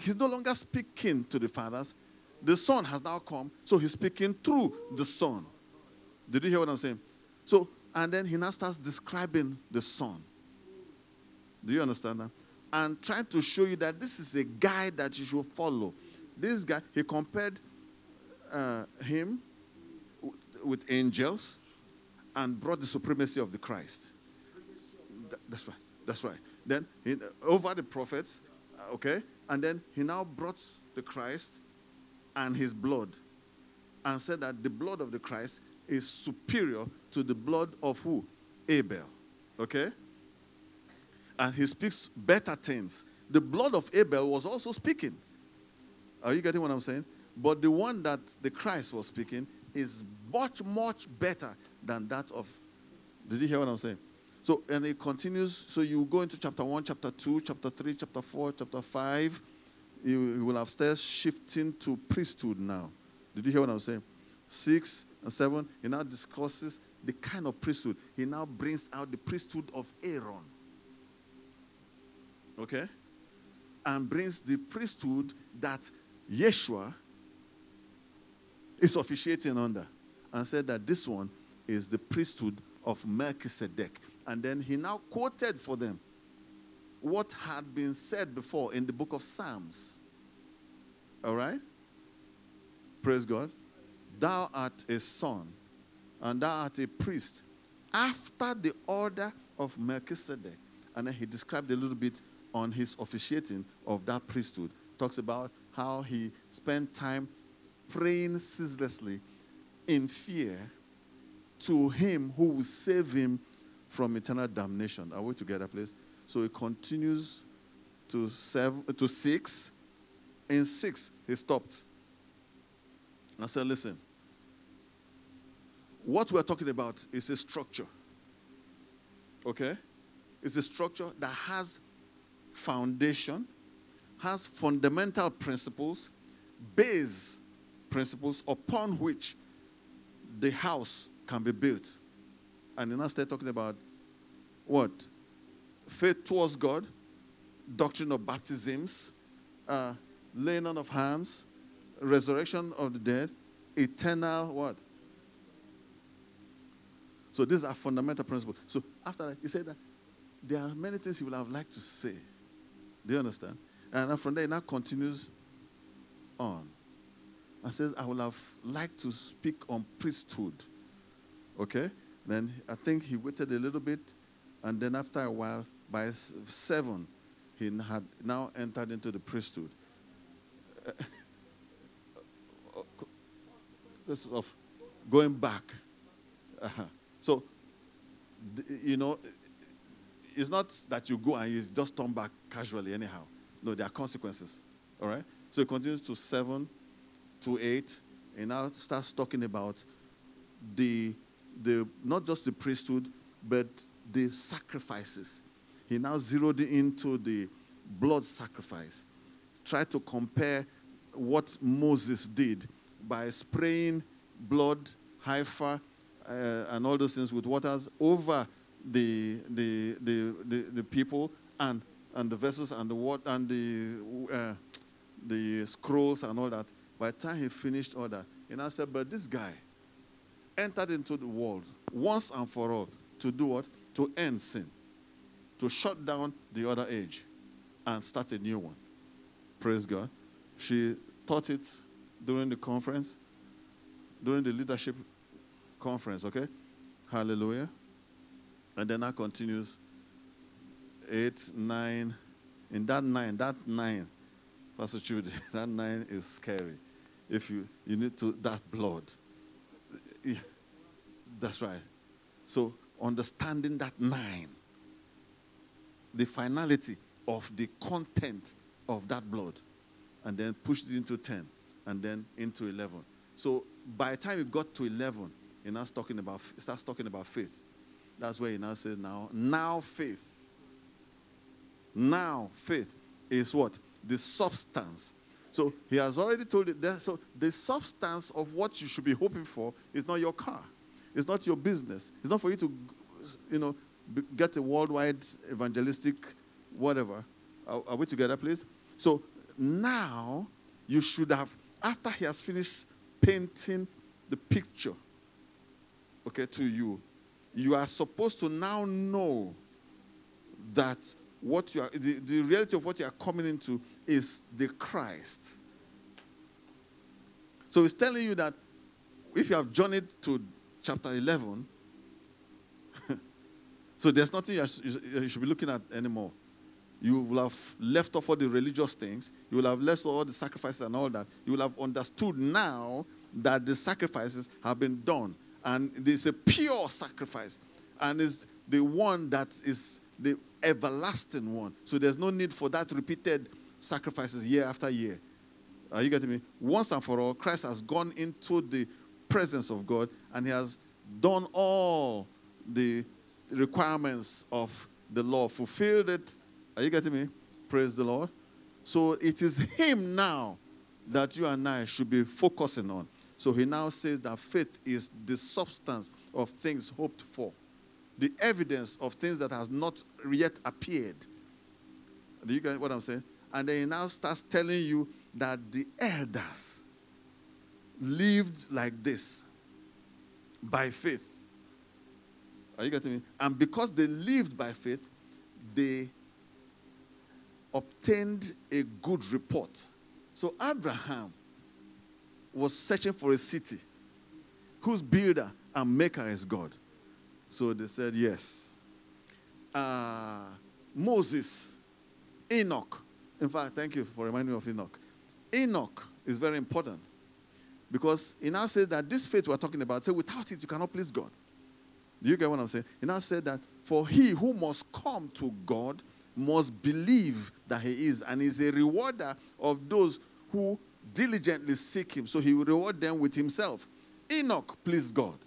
he's no longer speaking to the fathers. The Son has now come, so he's speaking through the Son. Did you hear what I'm saying? So, and then he now starts describing the Son. Do you understand that? And trying to show you that this is a guy that you should follow. This guy, he compared uh, him with angels and brought the supremacy of the Christ. Th- that's right. That's right. Then he, over the prophets, uh, okay, and then he now brought the Christ and his blood, and said that the blood of the Christ is superior to the blood of who? Abel. Okay? And he speaks better things. The blood of Abel was also speaking. Are you getting what I'm saying? But the one that the Christ was speaking is much, much better than that of. Did you hear what I'm saying? So, and it continues. So, you go into chapter 1, chapter 2, chapter 3, chapter 4, chapter 5. You, you will have started shifting to priesthood now. Did you hear what I'm saying? 6 and 7, he now discusses the kind of priesthood. He now brings out the priesthood of Aaron. Okay? And brings the priesthood that Yeshua is officiating under. And said that this one is the priesthood of Melchizedek. And then he now quoted for them what had been said before in the book of Psalms. All right? Praise God. Thou art a son, and thou art a priest after the order of Melchizedek. And then he described a little bit on his officiating of that priesthood. Talks about how he spent time praying ceaselessly in fear to him who will save him from eternal damnation. Are we together, please? So he continues to seven to six. In six, he stopped. I said, listen, what we're talking about is a structure. Okay? It's a structure that has foundation, has fundamental principles, base principles upon which the house can be built. And then I start talking about what? Faith towards God, doctrine of baptisms, uh, laying on of hands, resurrection of the dead, eternal what? So these are fundamental principles. So after that, he said that there are many things he would have liked to say. Do you understand? And from there, he now continues on and says, I would have liked to speak on priesthood. Okay? Then I think he waited a little bit, and then after a while, by seven, he had now entered into the priesthood. *laughs* this is of going back. Uh-huh. So, you know, it's not that you go and you just turn back casually anyhow. No, there are consequences. All right? So it continues to 7 to 8 and now starts talking about the, the not just the priesthood, but the sacrifices. He now zeroed into the blood sacrifice. tried to compare what Moses did by spraying blood, heifer, uh, and all those things with waters over the, the, the, the, the people and, and the vessels and the, water, and the, uh, the scrolls and all that. By the time he finished all that, he now said, But this guy entered into the world once and for all to do what? To end sin, to shut down the other age and start a new one. Praise God. She taught it during the conference, during the leadership conference, okay? Hallelujah. And then that continues. Eight, nine. In that nine, that nine, Pastor Judy, *laughs* that nine is scary. If you you need to that blood. That's right. So understanding that nine, the finality of the content of that blood, and then pushed it into ten, and then into eleven. So by the time you got to eleven, he now talking about starts talking about faith. That's where he now says, now, now faith. Now faith is what? The substance. So he has already told it there. So the substance of what you should be hoping for is not your car. It's not your business. It's not for you to, you know, get a worldwide evangelistic whatever. Are, are we together, please? So now you should have, after he has finished painting the picture, okay, to you, you are supposed to now know that what you are, the, the reality of what you are coming into is the Christ. So it's telling you that if you have journeyed to chapter 11, *laughs* So there's nothing you sh- you sh- you should be looking at anymore. You will have left off all the religious things. You will have left off all the sacrifices and all that. You will have understood now that the sacrifices have been done. And there's a pure sacrifice. And it's the one that is the everlasting one. So there's no need for that repeated sacrifices year after year. Are you getting me? Once and for all, Christ has gone into the presence of God and he has done all the requirements of the law, fulfilled it. Are you getting me? Praise the Lord. So it is him now that you and I should be focusing on. So he now says that faith is the substance of things hoped for, the evidence of things that has not yet appeared. Do you get what I'm saying? And then he now starts telling you that the elders lived like this by faith. Are you getting me? And because they lived by faith, they obtained a good report. So Abraham was searching for a city whose builder and maker is God. So they said yes. Uh, Moses, Enoch. In fact, thank you for reminding me of Enoch. Enoch is very important because he now says that this faith we're talking about, say without it you cannot please God. Do you get what I'm saying? He now said that for he who must come to God must believe that he is, and is a rewarder of those who diligently seek him. So he will reward them with himself. Enoch pleased God,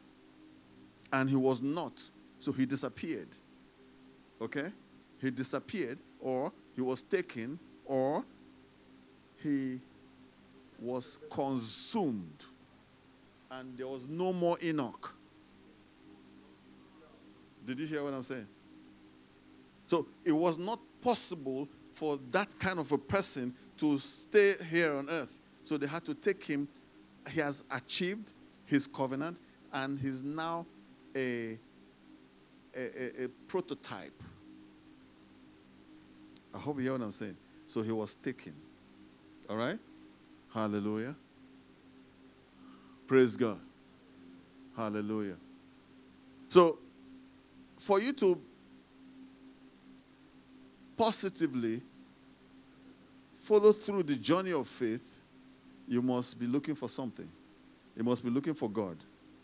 and he was not. So he disappeared. Okay? He disappeared, or he was taken, or he was consumed, and there was no more Enoch. Did you hear what I'm saying? So it was not possible for that kind of a person to stay here on earth. So they had to take him. He has achieved his covenant and he's now a, a, a, a prototype. I hope you hear what I'm saying. So he was taken. All right? Hallelujah. Praise God. Hallelujah. So, for you to positively follow through the journey of faith, you must be looking for something. You must be looking for God.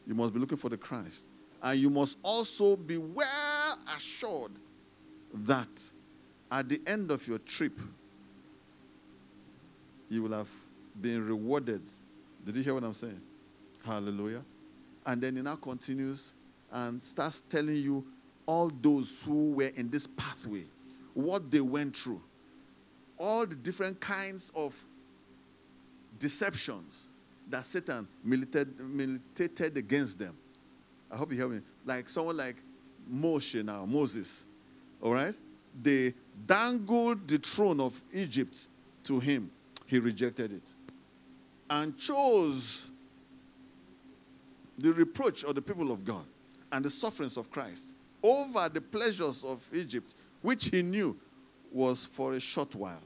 You must be looking for the Christ. And you must also be well assured that at the end of your trip, you will have been rewarded. Did you hear what I'm saying? Hallelujah. And then he now continues and starts telling you all those who were in this pathway, what they went through, all the different kinds of deceptions that Satan militated, militated against them. I hope you hear me. Like someone like Moshe now, Moses, all right? They dangled the throne of Egypt to him. He rejected it and chose the reproach of the people of God and the sufferings of Christ over the pleasures of Egypt, which he knew was for a short while,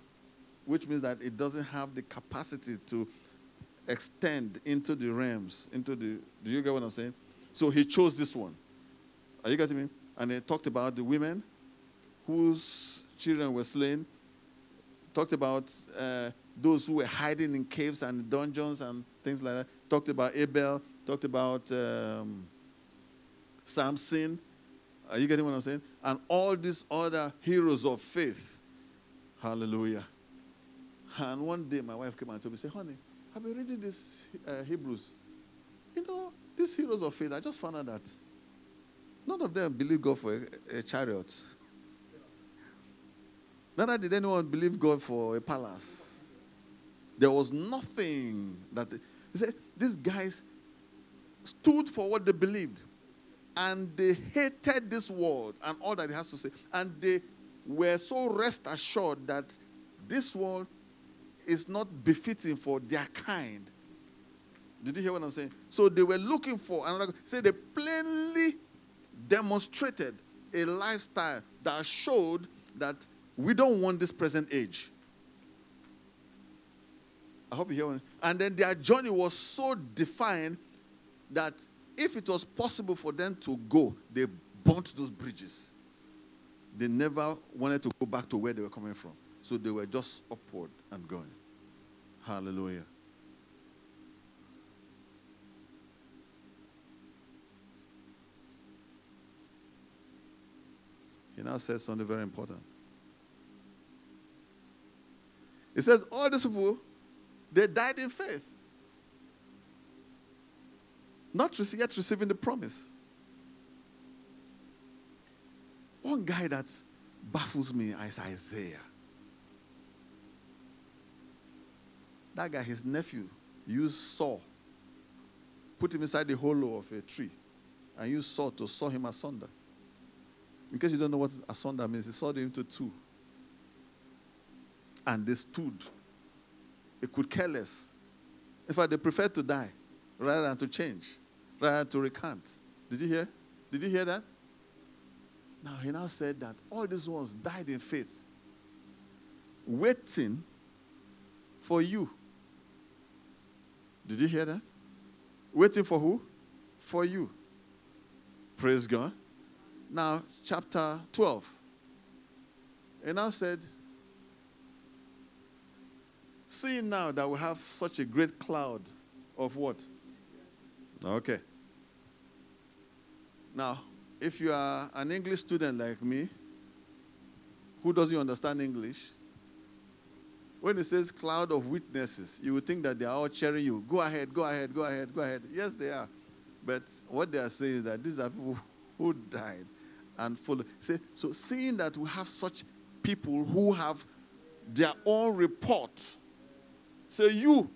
which means that it doesn't have the capacity to extend into the realms, into the. Do you get what I'm saying? So he chose this one. Are you getting me? And he talked about the women whose children were slain. Talked about uh, those who were hiding in caves and dungeons and things like that. Talked about Abel. Talked about um, Samson. Are you getting what I'm saying? And all these other heroes of faith. Hallelujah. And one day my wife came and told me, say, honey, I've been reading this uh, Hebrews. You know, these heroes of faith, I just found out that none of them believe God for a, a chariot. Neither did anyone believe God for a palace. There was nothing that they, he said these guys stood for what they believed, and they hated this world and all that it has to say, and they were so rest assured that this world is not befitting for their kind. Did you hear what I'm saying? So they were looking for another. Say they plainly demonstrated a lifestyle that showed that we don't want this present age. I hope you hear me. And then their journey was so defined that if it was possible for them to go, they burnt those bridges. they never wanted to go back to where they were coming from. So they were just upward and going. Hallelujah. He now says something very important. He says, All these people, they died in faith. Not yet receiving the promise. One guy that baffles me is Isaiah. That guy, his nephew, used saw, put him inside the hollow of a tree, and used saw to saw him asunder. In case you don't know what asunder means, he sawed him into two. And they stood. They could care less. In fact, they preferred to die rather than to change, rather than to recant. Did you hear? Did you hear that? Now, he now said that all these ones died in faith, waiting for you. Did you hear that? Waiting for who? For you. Praise God. Now, chapter 12. And now said, Seeing now that we have such a great cloud of what? Okay. Now, if you are an English student like me, who doesn't understand English, when it says cloud of witnesses, you would think that they are all cheering you. Go ahead, go ahead, go ahead, go ahead. Yes, they are. But what they are saying is that these are people who died and follow. Say, so seeing that we have such people who have their own report, so you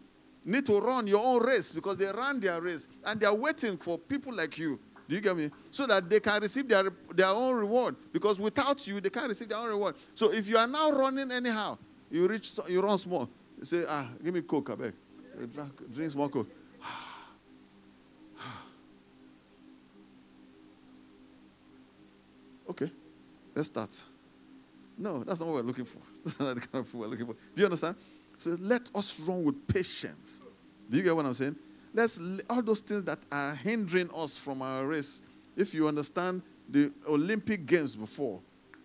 need to run your own race because they ran their race and they are waiting for people like you. Do you get me? So that they can receive their, their own reward. Because without you, they can't receive their own reward. So if you are now running anyhow, you reach, you run small. You say, ah, give me coke, I beg. Drink, drink small coke. *sighs* okay, let's start. No, that's not what we're looking for. *laughs* That's not the kind of food we're looking for. Do you understand? So let us run with patience. Do you get what I'm saying? Let's all those things that are hindering us from our race. If you understand the Olympic Games before,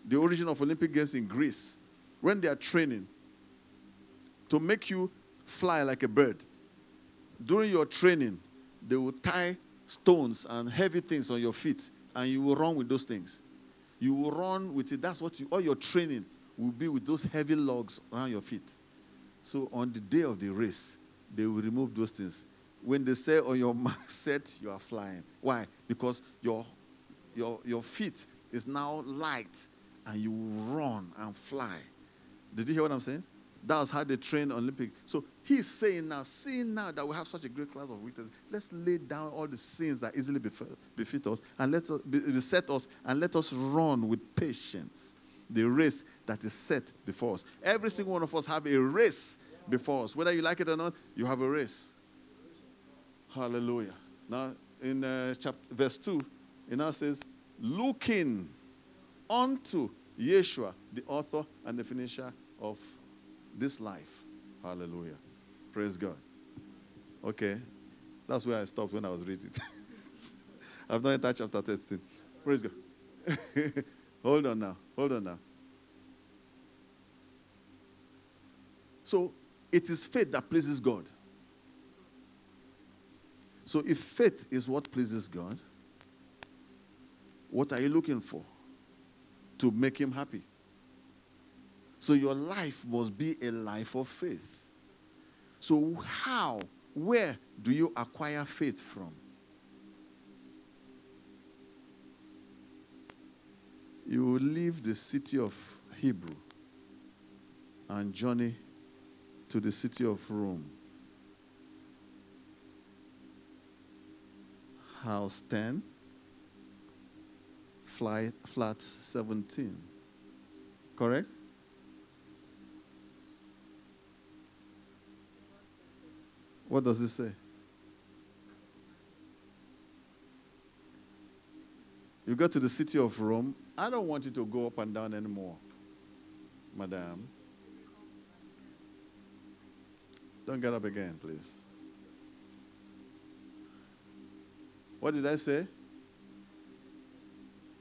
the origin of Olympic Games in Greece, when they are training to make you fly like a bird, during your training, they will tie stones and heavy things on your feet, and you will run with those things. You will run with it. That's what you, all your training will be with those heavy logs around your feet. So on the day of the race, they will remove those things. When they say on your *laughs* mark set, you are flying. Why? Because your, your, your feet is now light and you run and fly. Did you hear what I'm saying? That was how they train Olympic. So he's saying now, seeing now that we have such a great class of witnesses, let's lay down all the sins that easily befit, befit us and let us beset us and let us run with patience the race that is set before us. Every single one of us have a race before us. Whether you like it or not, you have a race. Hallelujah. Now, in uh, chapter, verse 2, it now says, looking unto Yeshua, the author and the finisher of this life. Hallelujah. Praise God. Okay. That's where I stopped when I was reading. *laughs* I've not entered chapter 13. Praise God. *laughs* Hold on now. Hold on now. So it is faith that pleases God. So if faith is what pleases God, what are you looking for? To make him happy. So your life must be a life of faith. So how, where do you acquire faith from? You will leave the city of Hebrew and journey to the city of Rome. House 10, flight, flat 17. Correct? What does it say? You go to the city of Rome. I don't want you to go up and down anymore, madam. Don't get up again, please. What did I say?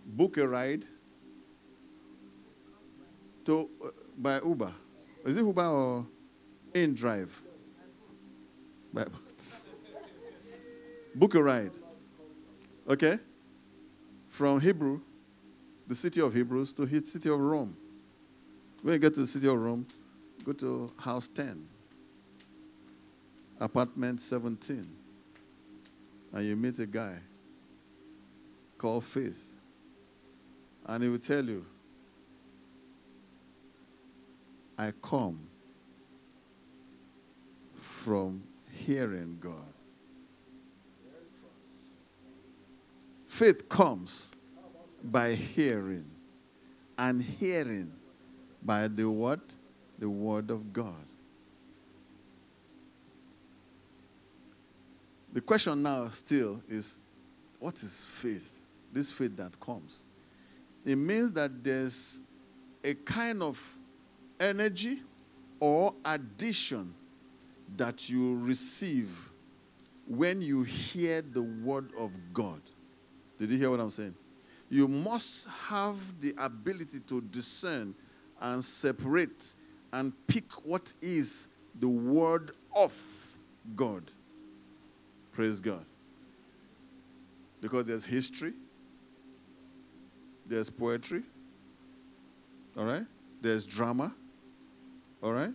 Book a ride to uh, by Uber. Is it Uber or inDrive? By *laughs* book a ride. Okay? From Hebrew, the city of Hebrews, to the city of Rome. When you get to the city of Rome, go to house 10, apartment 17, and you meet a guy called Faith. And he will tell you, I come from hearing God. Faith comes by hearing, and hearing by the what? The word of God. The question now still is what is faith? This faith that comes. It means that there's a kind of energy or addition that you receive when you hear the word of God. Did you hear what I'm saying? You must have the ability to discern and separate and pick what is the word of God. Praise God. Because there's history, there's poetry, all right? There's drama, all right?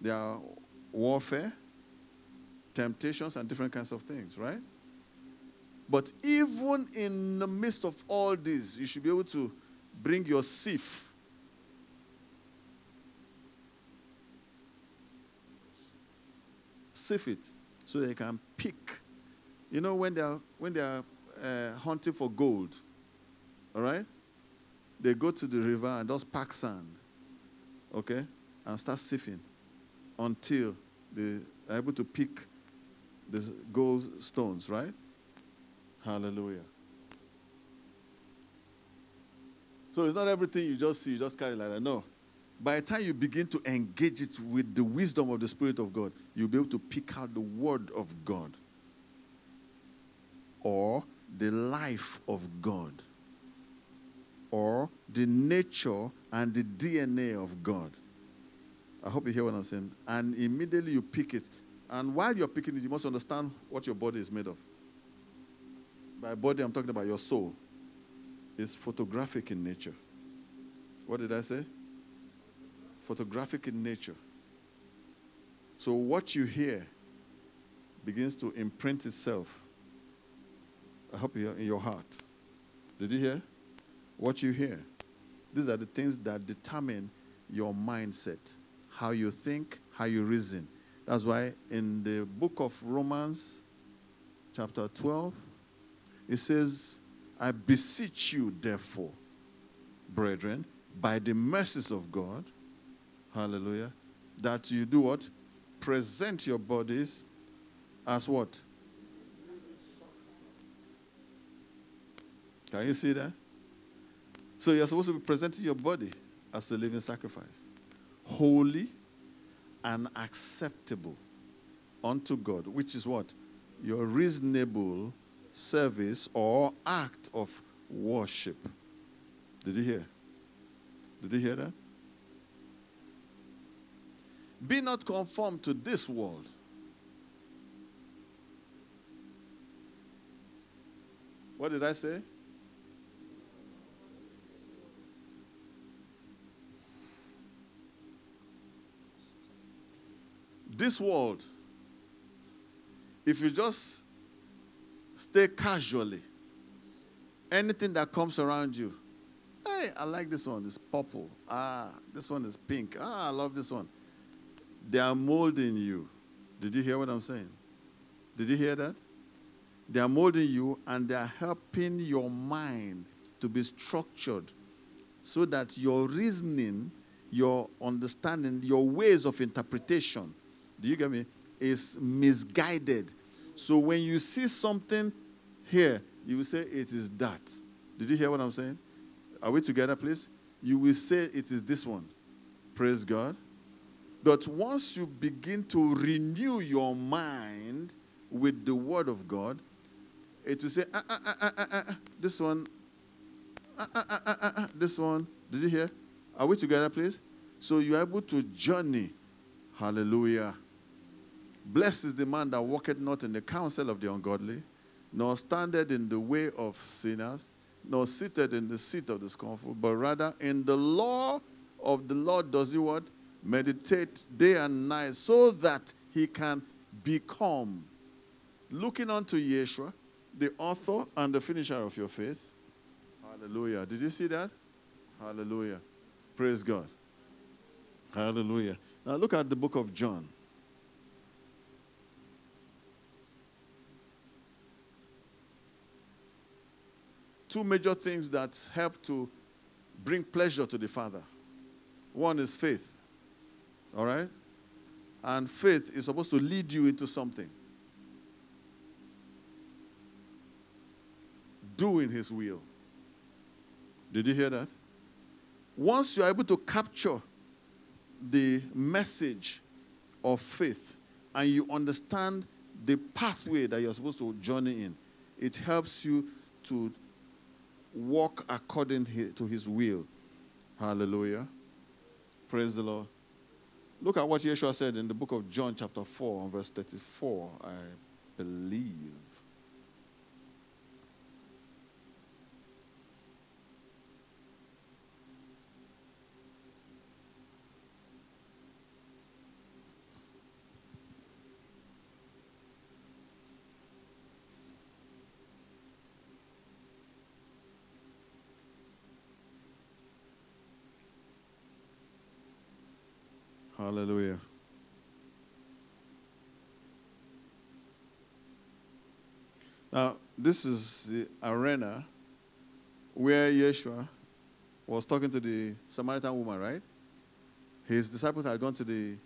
There are warfare, temptations, and different kinds of things, right? But even in the midst of all this, you should be able to bring your sieve. Sieve it so they can pick. You know, when they are, when they are uh, hunting for gold, all right? They go to the river and just pack sand, okay? And start sifting until they are able to pick the gold stones, right? Hallelujah. So it's not everything you just see, you just carry like that. No. By the time you begin to engage it with the wisdom of the Spirit of God, you'll be able to pick out the Word of God or the life of God or the nature and the DNA of God. I hope you hear what I'm saying. And immediately you pick it. And while you're picking it, you must understand what your body is made of. By body, I'm talking about your soul. It's photographic in nature. What did I say? Photographic in nature. So what you hear begins to imprint itself. I hope you in your heart. Did you hear? What you hear. These are the things that determine your mindset, how you think, how you reason. That's why in the book of Romans, chapter 12, it says, I beseech you, therefore, brethren, by the mercies of God, hallelujah, that you do what? Present your bodies as what? Can you see that? So you're supposed to be presenting your body as a living sacrifice, holy and acceptable unto God, which is what? Your reasonable service or act of worship. Did you hear? Did you hear that? Be not conformed to this world. What did I say? This world, if you just stay casually, anything that comes around you, hey, I like this one, it's purple. Ah, this one is pink. Ah, I love this one. They are molding you. Did you hear what I'm saying? Did you hear that? They are molding you and they are helping your mind to be structured so that your reasoning, your understanding, your ways of interpretation do you get me? Is misguided. So when you see something here, you will say it is that. Did you hear what I'm saying? Are we together, please? You will say it is this one. Praise God. But once you begin to renew your mind with the Word of God, it will say, ah, ah, ah, ah, ah, ah, this one, ah, ah, ah, ah, ah, this one, Did you hear? Are we together, please? So you are able to journey. Hallelujah. Blessed is the man that walketh not in the counsel of the ungodly, nor standeth in the way of sinners, nor seated in the seat of the scornful, but rather in the law of the Lord does he what? Meditate day and night, so that he can become. Looking unto Yeshua, the author and the finisher of your faith. Hallelujah. Did you see that? Hallelujah. Praise God. Hallelujah. Now look at the book of John. Two major things that help to bring pleasure to the Father. One is faith. All right? And faith is supposed to lead you into something. Doing His will. Did you hear that? Once you're able to capture the message of faith and you understand the pathway that you're supposed to journey in, it helps you to walk according to his will. Hallelujah. Praise the Lord. Look at what Yeshua said in the book of John, chapter 4, verse 34, I believe. Hallelujah. Now, this is the arena where Yeshua was talking to the Samaritan woman, right? His disciples had gone to the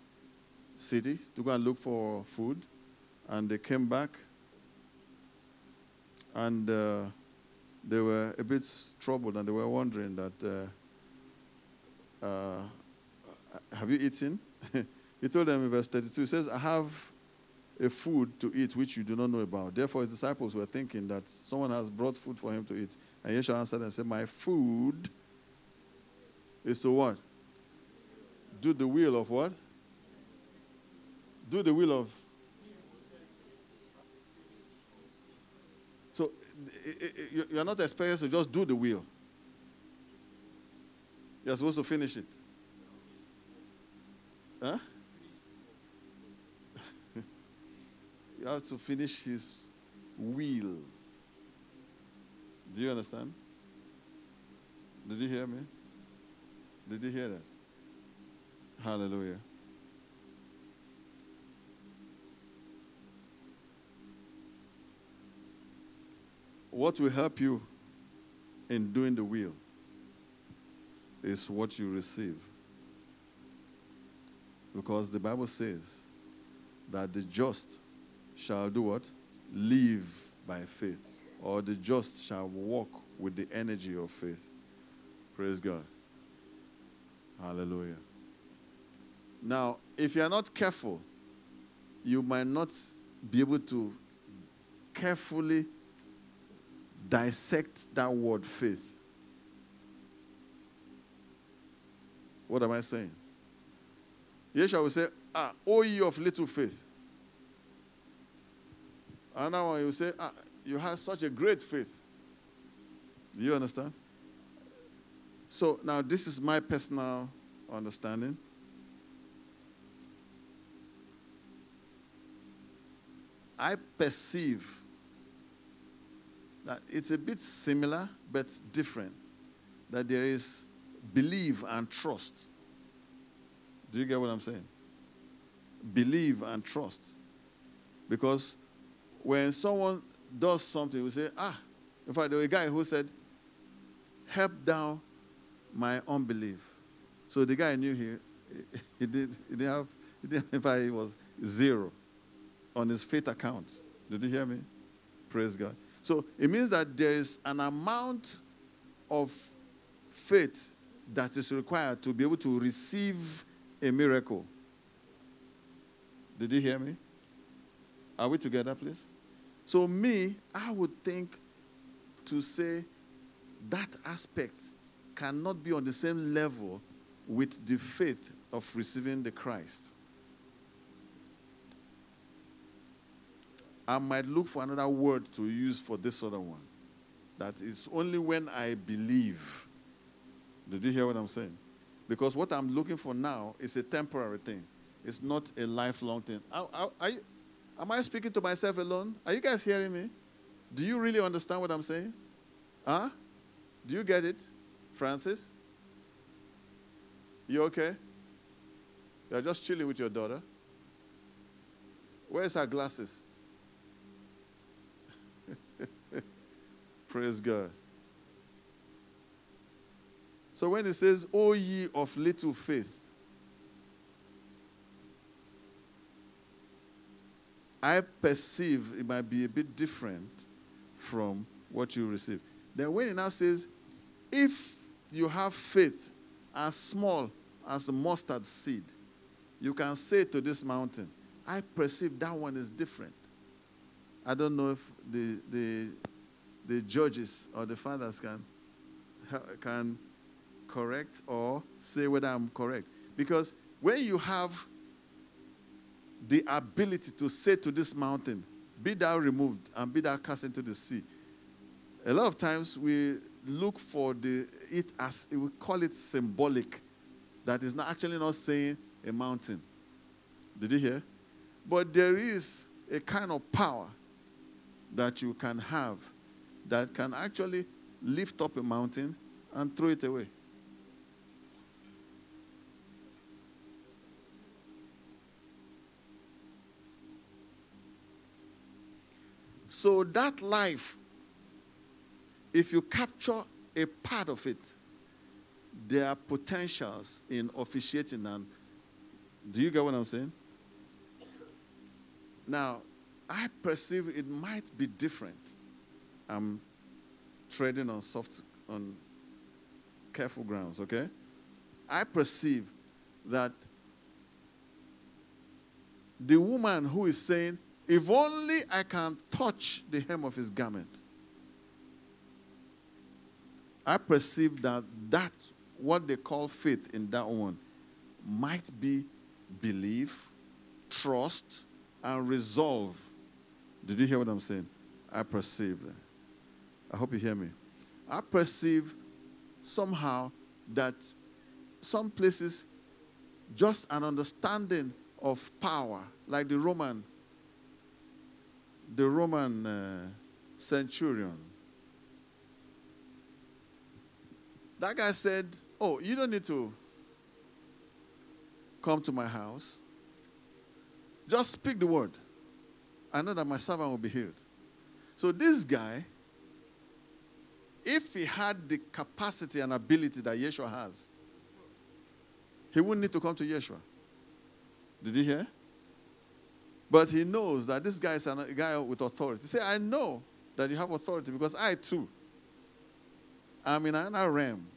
city to go and look for food, and they came back, and uh, they were a bit troubled, and they were wondering that, uh, uh, have you eaten? *laughs* he told them in verse 32, he says, I have a food to eat which you do not know about. Therefore, his disciples were thinking that someone has brought food for him to eat. And Yeshua answered and said, My food is to what? Do the will of what? Do the will of. So you're not expected to just do the will. You're supposed to finish it. Huh? You have to finish his will. Do you understand? Did you hear me? Did you hear that? Hallelujah. What will help you in doing the will is what you receive. Because the Bible says that the just shall do what? Live by faith. Or the just shall walk with the energy of faith. Praise God. Hallelujah. Now, if you are not careful, you might not be able to carefully dissect that word faith. What am I saying? Yeshua will say, Ah, O ye of little faith. Another one, you say, Ah, you have such a great faith. Do you understand? So now this is my personal understanding. I perceive that it's a bit similar but different. That there is believe and trust. Do you get what I'm saying? Believe and trust. Because when someone does something, we say, ah, in fact, there was a guy who said, help down my unbelief. So the guy knew he, *laughs* he, did, he didn't have, he didn't, in fact, he was zero on his faith account. Did you hear me? Praise God. So it means that there is an amount of faith that is required to be able to receive a miracle. Did you hear me? Are we together, please? So, me, I would think to say that aspect cannot be on the same level with the faith of receiving the Christ. I might look for another word to use for this other one. That it's only when I believe. Did you hear what I'm saying? Because what I'm looking for now is a temporary thing. It's not a lifelong thing. Are, are you, am I speaking to myself alone? Are you guys hearing me? Do you really understand what I'm saying? Huh? Do you get it, Francis? You okay? You're just chilling with your daughter. Where's her glasses? *laughs* Praise God. So when it says, O ye of little faith, I perceive it might be a bit different from what you receive. Then when it now says, if you have faith as small as a mustard seed, you can say to this mountain, I perceive that one is different. I don't know if the, the, the judges or the fathers can, can correct or say whether I'm correct. Because when you have the ability to say to this mountain, Be thou removed and be thou cast into the sea, a lot of times we look for the it as we call it symbolic, that is not actually not saying a mountain. Did you hear? But there is a kind of power that you can have that can actually lift up a mountain and throw it away. So that life, if you capture a part of it, there are potentials in officiating and do you get what I'm saying? Now, I perceive it might be different. I'm treading on soft, on careful grounds, okay? I perceive that the woman who is saying, if only I can touch the hem of his garment, I perceive that that, what they call faith in that one, might be belief, trust, and resolve. Did you hear what I'm saying? I perceive that. I hope you hear me. I perceive somehow that some places just an understanding of power, like the Roman, the Roman uh, centurion. That guy said, "Oh, you don't need to come to my house. Just speak the word. I know that my servant will be healed. So, this guy, if he had the capacity and ability that Yeshua has, he wouldn't need to come to Yeshua. Did you hear? But he knows that this guy is a guy with authority. Say, I know that you have authority because I too am in another realm.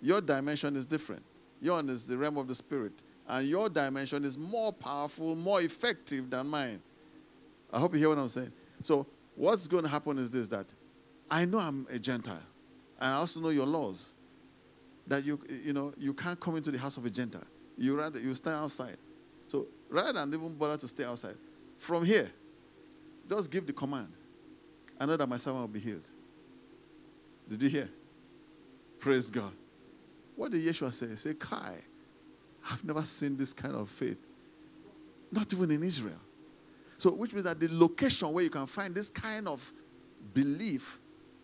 Your dimension is different. Yours is the realm of the spirit and your dimension is more powerful, more effective than mine. I hope you hear what I'm saying. So, what's going to happen is this that I know I'm a Gentile, and I also know your laws. That you, you know, you can't come into the house of a Gentile. You rather you stand outside. So rather than even bother to stay outside, from here, just give the command. I know that my servant will be healed. Did you hear? Praise God. What did Yeshua say? Say, Kai, I've never seen this kind of faith. Not even in Israel. So, which means that the location where you can find this kind of belief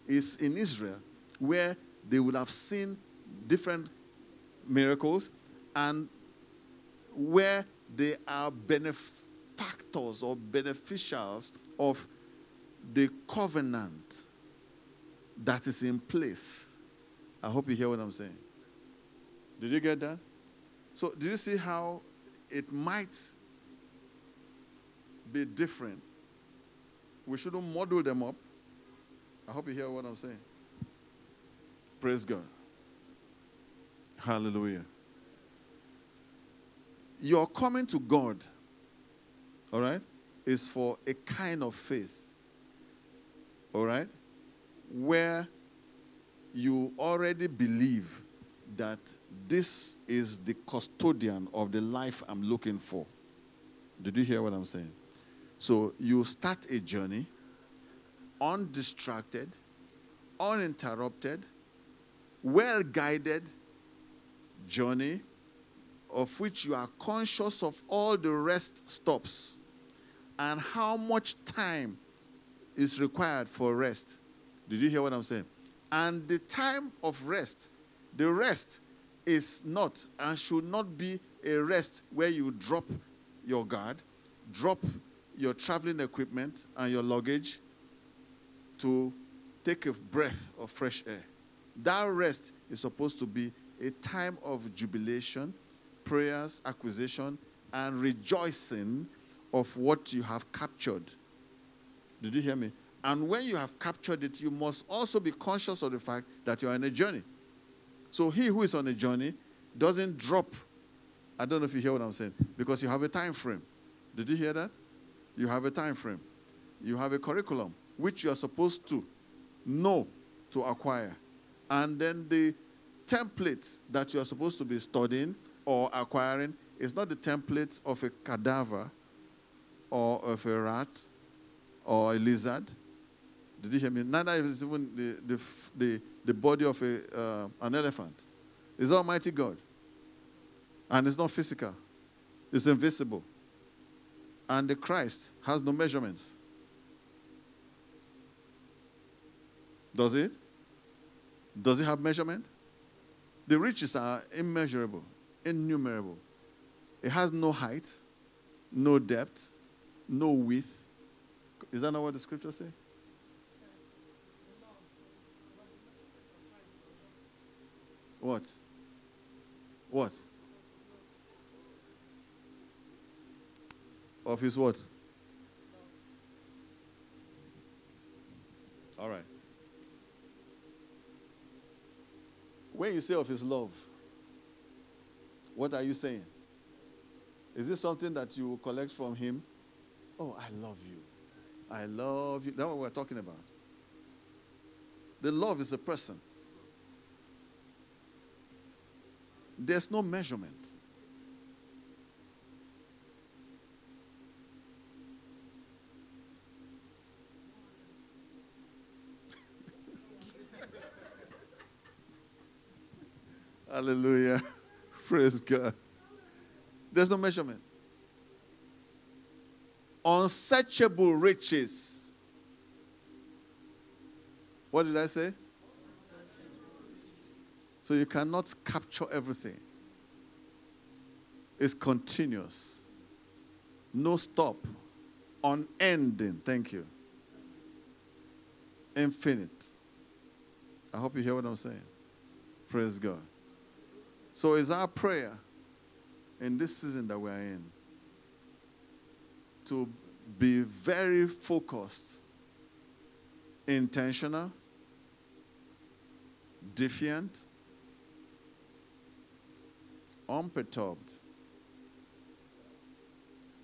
is in Israel, where they would have seen different miracles and where they are benefactors or beneficiaries of the covenant that is in place. I hope you hear what I'm saying. Did you get that? So, do you see how it might be different? We shouldn't model them up. I hope you hear what I'm saying. Praise God. Hallelujah. Your coming to God, all right, is for a kind of faith, all right, where you already believe that this is the custodian of the life I'm looking for. Did you hear what I'm saying? So you start a journey undistracted, uninterrupted, well guided journey of which you are conscious of all the rest stops and how much time is required for rest. Did you hear what I'm saying? And the time of rest, the rest is not and should not be a rest where you drop your guard, drop your traveling equipment and your luggage to take a breath of fresh air. That rest is supposed to be a time of jubilation, prayers, acquisition, and rejoicing of what you have captured. Did you hear me? And when you have captured it, you must also be conscious of the fact that you are on a journey. So he who is on a journey doesn't drop. I don't know if you hear what I'm saying, because you have a time frame. Did you hear that? You have a time frame. You have a curriculum which you are supposed to know to acquire. And then the template that you are supposed to be studying or acquiring is not the template of a cadaver or of a rat or a lizard. Did you hear me? Neither is even the, the, the, the body of a, uh, an elephant. It's Almighty God. And it's not physical, it's invisible. And the Christ has no measurements. Does it? Does it have measurement? The riches are immeasurable, innumerable. It has no height, no depth, no width. Is that not what the scriptures say? What? What? Of his what? All right. When you say of his love, what are you saying? Is this something that you will collect from him? Oh, I love you. I love you. That's what we're talking about. The love is a person. There's no measurement. *laughs* Hallelujah. Praise God. There's no measurement. Unsearchable riches. What did I say? So you cannot capture everything. It's continuous. No stop. Unending. Thank you. Infinite. I hope you hear what I'm saying. Praise God. So it's our prayer in this season that we're in to be very focused, intentional, defiant, unperturbed.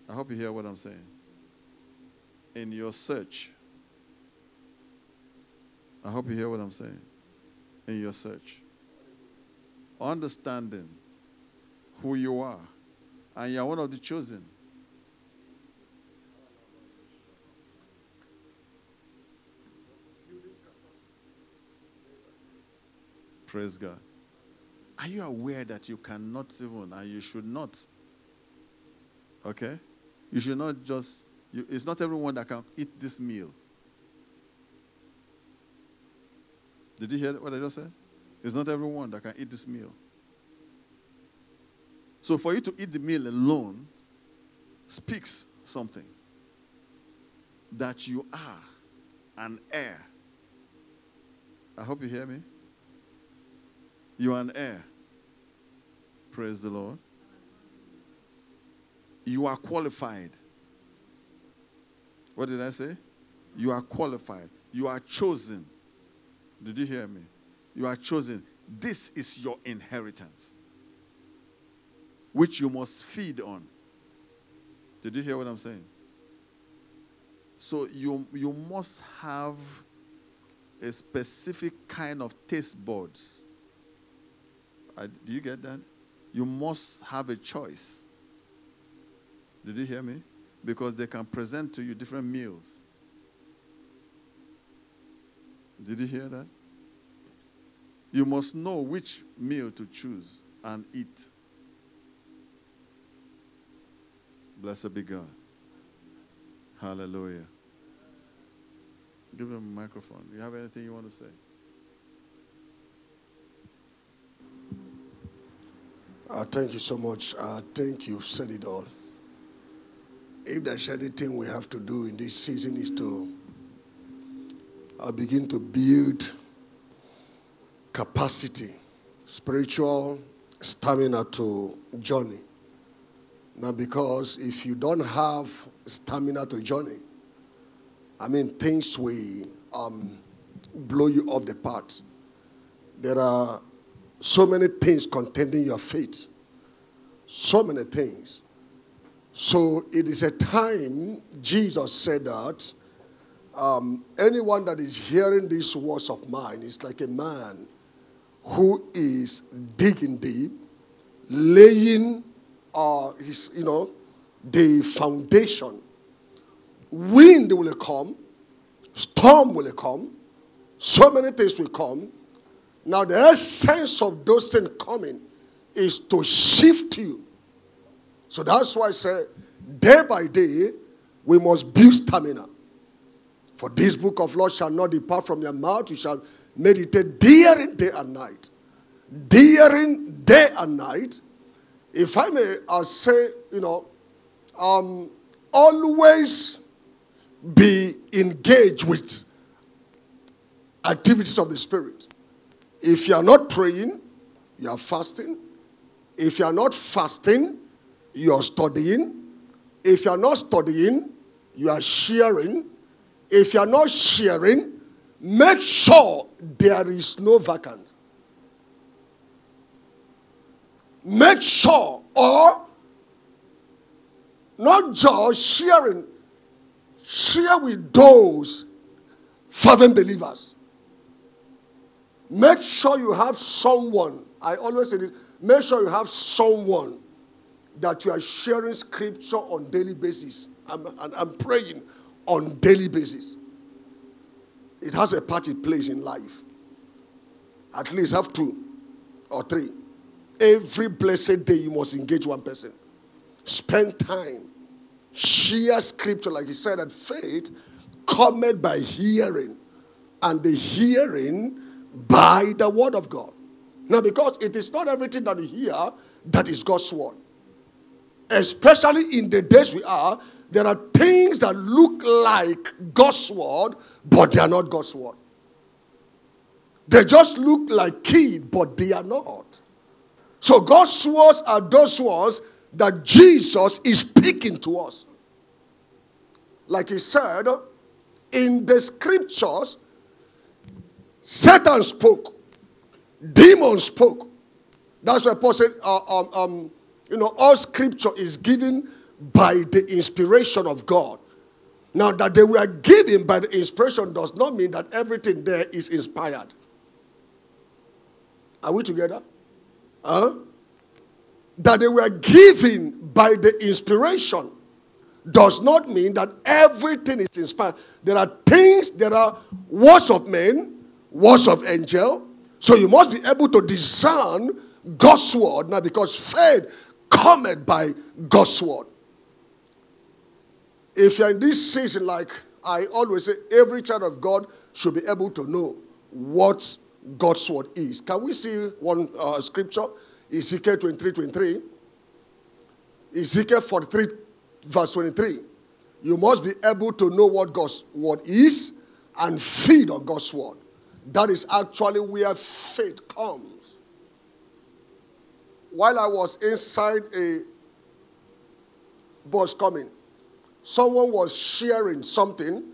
I hope you hear what I'm saying. In your search. I hope you hear what I'm saying. In your search understanding who you are, and you're one of the chosen. Praise God. Are you aware that you cannot even, and you should not? Okay? You should not just, you, it's not everyone that can eat this meal. Did you hear what I just said? It's not everyone that can eat this meal. So for you to eat the meal alone speaks something that you are an heir. I hope you hear me. You are an heir. Praise the Lord. You are qualified. What did I say? You are qualified. You are chosen. Did you hear me? You are chosen. This is your inheritance, which you must feed on. Did you hear what I'm saying? So you, you must have a specific kind of taste buds. I, do you get that? You must have a choice. Did you hear me? Because they can present to you different meals. Did you hear that? You must know which meal to choose and eat. Blessed be God. Hallelujah. Give him a microphone. Do You have anything you want to say? Uh, thank you so much. I think you've said it all. If there's anything we have to do in this season is to uh, begin to build capacity, spiritual stamina to journey. Now, because if you don't have stamina to journey, I mean, things will um, blow you off the path. There are so many things contending your faith. So many things. So it is a time, Jesus said that um, anyone that is hearing these words of mine is like a man who is digging deep, laying uh, his, you know, the foundation. Wind will come, storm will come, so many things will come. Now, the essence of those things coming is to shift you. So that's why I say, day by day, we must build stamina. For this book of law shall not depart from your mouth, you shall meditate daring day and night. Daring day and night. If I may I say, you know, um, always be engaged with activities of the Spirit. If you are not praying, you are fasting. If you are not fasting, you are studying. If you are not studying, you are sharing. If you are not sharing, make sure there is no vacant. Make sure, or not just sharing, share with those fervent believers. Make sure you have someone. I always say this. Make sure you have someone that you are sharing scripture on daily basis. I'm, and I'm praying on daily basis. It has a part it plays in life. At least have two or three. Every blessed day you must engage one person. Spend time. Share scripture, like he said, that faith cometh by hearing, and the hearing by the word of God. Now, because it is not everything that we hear that is God's word. Especially in the days we are, there are things that look like God's word, but they are not God's word. They just look like key, but they are not. So God's words are those words that Jesus is speaking to us. Like he said, in the scriptures, Satan spoke, demons spoke. That's why Paul said, uh, um, um, you know, all scripture is given by the inspiration of God. Now, that they were given by the inspiration does not mean that everything there is inspired. Are we together? Huh? That they were given by the inspiration does not mean that everything is inspired. There are things, there are words of men, words of angel. So you must be able to discern God's word now because faith cometh by God's word. If you're in this season, like I always say, every child of God should be able to know what God's word is. Can we see one uh, scripture? Ezekiel 23 23. Ezekiel 43, verse 23. You must be able to know what God's word is and feed on God's word. That is actually where faith comes. While I was inside a bus coming, someone was sharing something.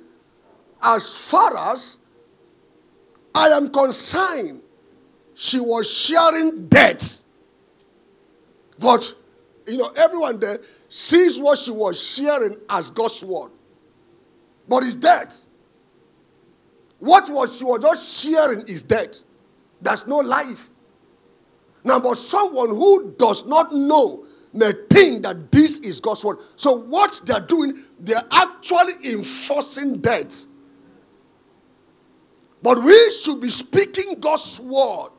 As far as I am concerned, she was sharing death. But, you know, everyone there sees what she was sharing as God's word. But it's dead. What was she was just sharing is dead. There's no life. Now, but someone who does not know may think that this is God's word. So, what they're doing, they're actually enforcing death. But we should be speaking God's word.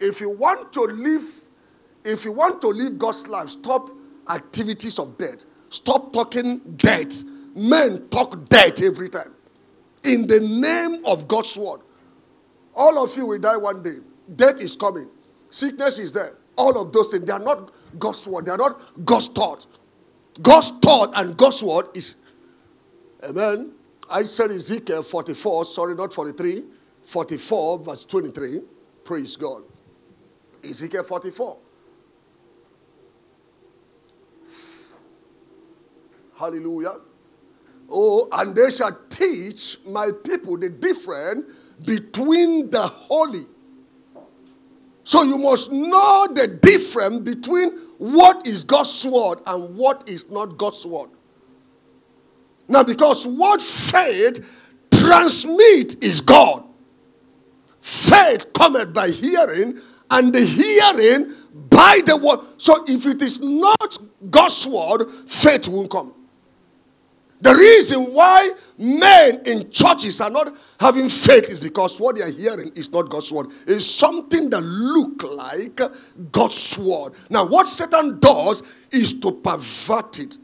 If you want to live, if you want to live God's life, stop activities of death. Stop talking death. Men talk death every time. In the name of God's word. All of you will die one day. Death is coming. Sickness is there. All of those things, they are not God's word. They are not God's thought. God's thought and God's word is, amen. I said Ezekiel 44, sorry, not 43, 44, verse 23. Praise God. Ezekiel 44. Hallelujah. Oh, and they shall teach my people the difference between the holy. So you must know the difference between what is God's word and what is not God's word. Now, because what faith transmit is God. Faith cometh by hearing, and the hearing by the word. So if it is not God's word, faith won't come. The reason why men in churches are not having faith is because what they are hearing is not God's word. It's something that look like God's word. Now, what Satan does is to pervert it.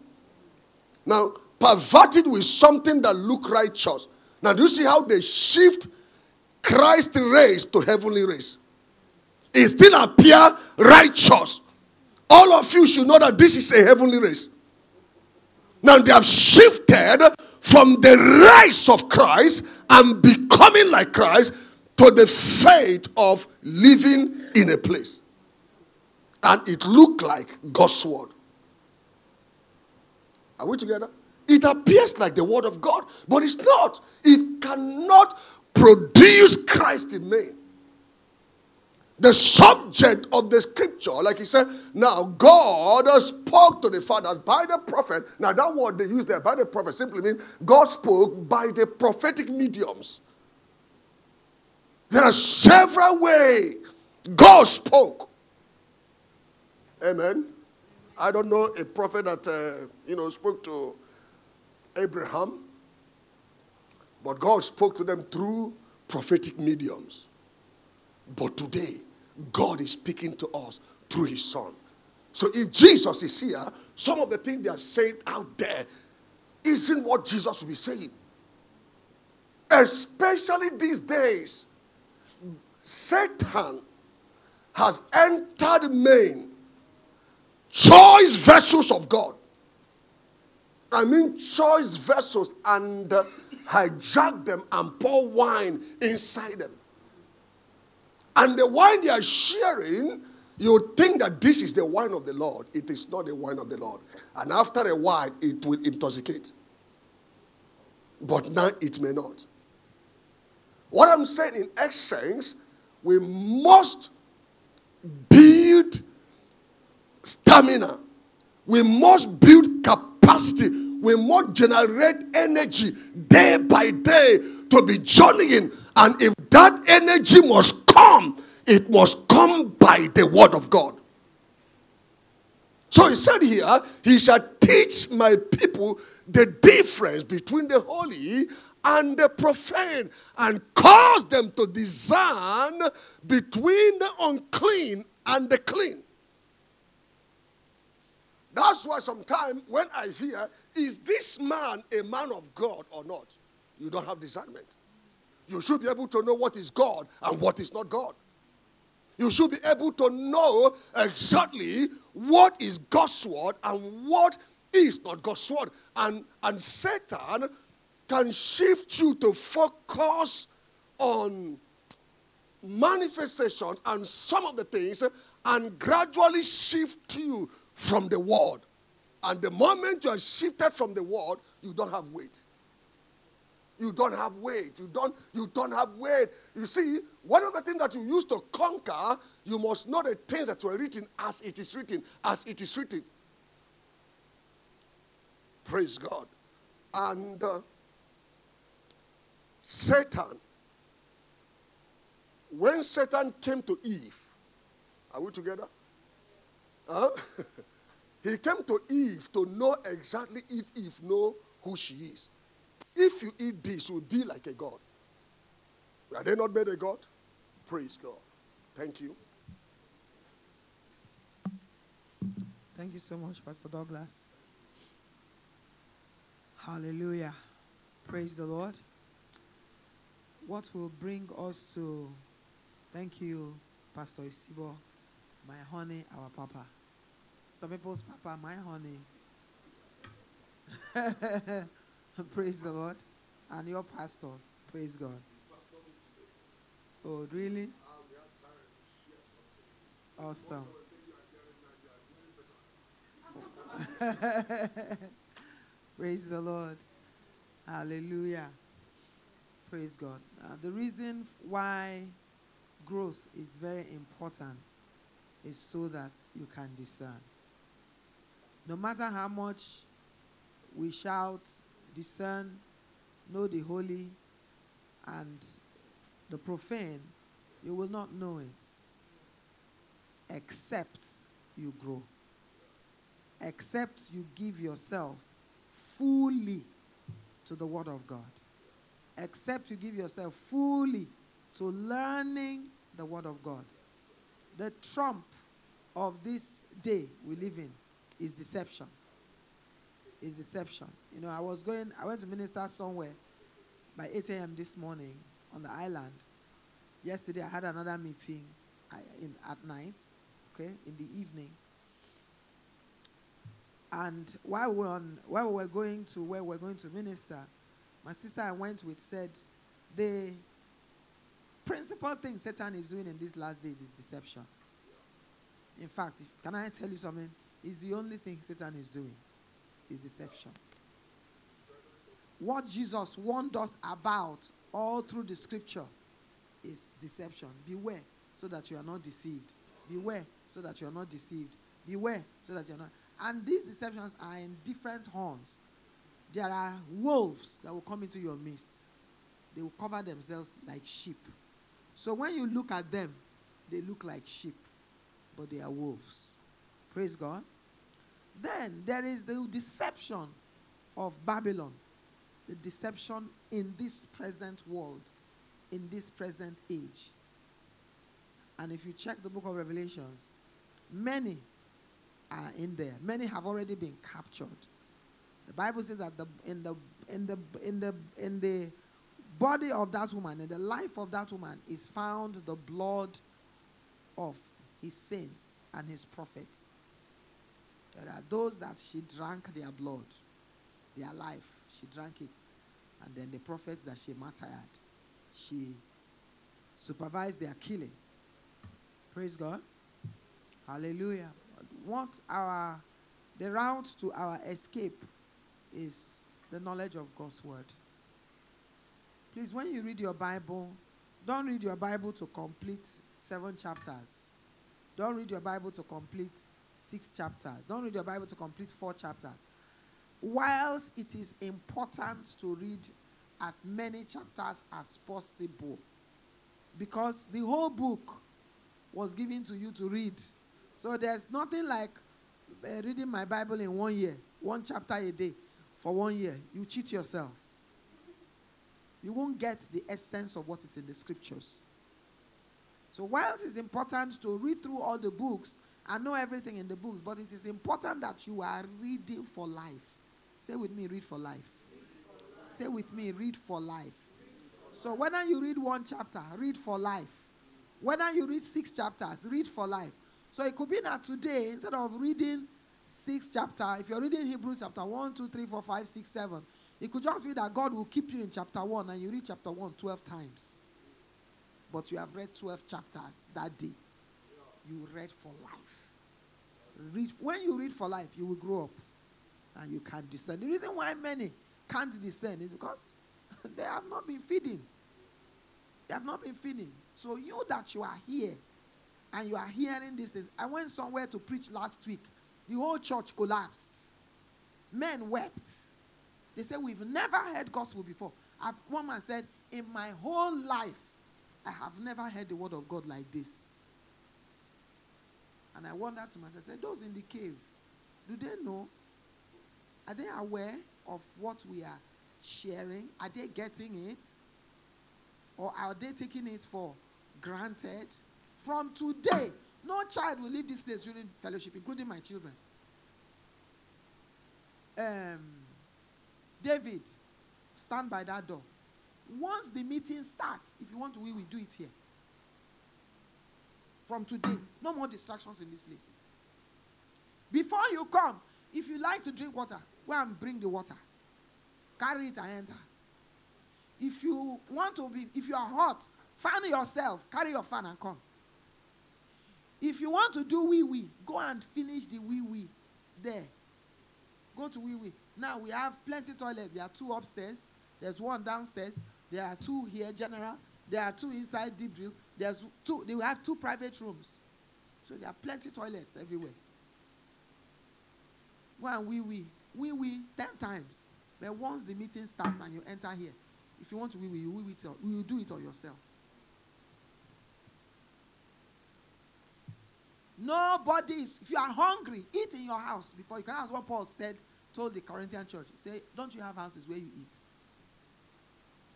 Now, pervert it with something that look righteous. Now, do you see how they shift Christ race to heavenly race? It still appear righteous. All of you should know that this is a heavenly race. Now they have shifted from the race of Christ and becoming like Christ to the faith of living in a place. And it looked like God's word. Are we together? It appears like the word of God, but it's not. It cannot produce Christ in me the subject of the scripture, like he said, now God spoke to the fathers by the prophet. Now, that word they use there by the prophet simply means God spoke by the prophetic mediums. There are several ways God spoke. Amen. I don't know a prophet that uh, you know spoke to Abraham, but God spoke to them through prophetic mediums. But today, God is speaking to us through his son. So if Jesus is here, some of the things they are saying out there isn't what Jesus will be saying. Especially these days, Satan has entered men, choice vessels of God. I mean, choice vessels, and uh, hijack them and pour wine inside them. And the wine they are sharing, you think that this is the wine of the Lord. It is not the wine of the Lord. And after a while, it will intoxicate. But now it may not. What I'm saying in essence, we must build stamina. We must build capacity. We must generate energy day by day to be journeying. And if that energy must come, it must come by the word of God. So he said here, he shall teach my people the difference between the holy and the profane and cause them to discern between the unclean and the clean. That's why sometimes when I hear, is this man a man of God or not? You don't have discernment. You should be able to know what is God and what is not God. You should be able to know exactly what is God's word and what is not God's word. And, and Satan can shift you to focus on manifestations and some of the things and gradually shift you from the word. And the moment you are shifted from the word, you don't have weight. You don't have weight. You don't, you don't have weight. You see, one of the things that you use to conquer, you must know the things that were written as it is written, as it is written. Praise God. And uh, Satan, when Satan came to Eve, Are we together? Huh? *laughs* he came to Eve to know exactly if Eve know who she is. If you eat this, you'll be like a God. Are they not made a God? Praise God. Thank you. Thank you so much, Pastor Douglas. Hallelujah. Praise the Lord. What will bring us to thank you, Pastor Isibo, my honey, our papa. Some people's papa, my honey. *laughs* *laughs* praise the Lord. And your pastor. Praise God. Oh, really? Awesome. *laughs* Praise the Lord. Hallelujah. Praise God. Uh, the reason why growth is very important is so that you can discern. No matter how much we shout, discern, know the holy and the profane, you will not know it except you grow. Except you give yourself fully to the Word of God. Except you give yourself fully to learning the Word of God. The trump of this day we live in is deception. Is deception. You know, I was going, I went to minister somewhere by 8 a.m. this morning on the island. Yesterday I had another meeting in, at night, okay, in the evening. And while we, were on, while we were going to where we we're going to minister, my sister I went with said, the principal thing Satan is doing in these last days is deception. In fact, if, can I tell you something? It's the only thing Satan is doing is deception. What Jesus warned us about all through the scripture is deception. Beware so that you are not deceived. Beware so that you are not deceived. Beware so that you are not. And these deceptions are in different horns. There are wolves that will come into your midst. They will cover themselves like sheep. So when you look at them, they look like sheep, but they are wolves. Praise God. Then there is the deception of Babylon, the deception in this present world, in this present age. And if you check the book of Revelations, many are in there. Many have already been captured. The Bible says that the, in the in the in the in the body of that woman, in the life of that woman, is found the blood of his saints and his prophets. There are those that she drank their blood, their life. She drank it. And then the prophets that she martyred, she supervised their killing. Praise God. Hallelujah. What our the route to our escape is the knowledge of God's word. Please, when you read your Bible, don't read your Bible to complete seven chapters. Don't read your Bible to complete six chapters. Don't read your Bible to complete four chapters. Whilst it is important to read as many chapters as possible, because the whole book was given to you to read. So there's nothing like uh, reading my Bible in one year, one chapter a day for one year. You cheat yourself. You won't get the essence of what is in the scriptures. So, whilst it's important to read through all the books and know everything in the books, but it is important that you are reading for life. Say with me, read for life. Say with me, read for life. So, whether you read one chapter, read for life. Whether you read six chapters, read for life. So, it could be that today, instead of reading six chapter, if you're reading Hebrews chapter 1, 2, 3, 4, 5, 6, 7, it could just be that God will keep you in chapter 1 and you read chapter 1 12 times. But you have read 12 chapters that day. You read for life. Read, when you read for life, you will grow up and you can discern. The reason why many can't discern is because *laughs* they have not been feeding. They have not been feeding. So you that you are here and you are hearing these things. I went somewhere to preach last week. The whole church collapsed. Men wept. They said, We've never heard gospel before. One man said, In my whole life, I have never heard the word of God like this. And I wondered to myself, I said, those in the cave, do they know? Are they aware of what we are sharing? Are they getting it? Or are they taking it for granted? From today, no child will leave this place during fellowship, including my children. Um, David, stand by that door. Once the meeting starts, if you want to, we will do it here. From today, no more distractions in this place. Before you come, if you like to drink water, go and bring the water. Carry it and enter. If you want to be, if you are hot, fan yourself, carry your fan and come. If you want to do wee wee, go and finish the wee wee there. Go to wee wee. Now we have plenty toilets. There are two upstairs. There's one downstairs. There are two here, general. There are two inside deep drill. There's two. They will have two private rooms. So there are plenty toilets everywhere. Go and wee wee. Wee wee ten times. But once the meeting starts and you enter here, if you want to wee wee, you wee you do it on yourself. Nobody is, if you are hungry, eat in your house before you can. That's what Paul said, told the Corinthian church. Said, Don't you have houses where you eat?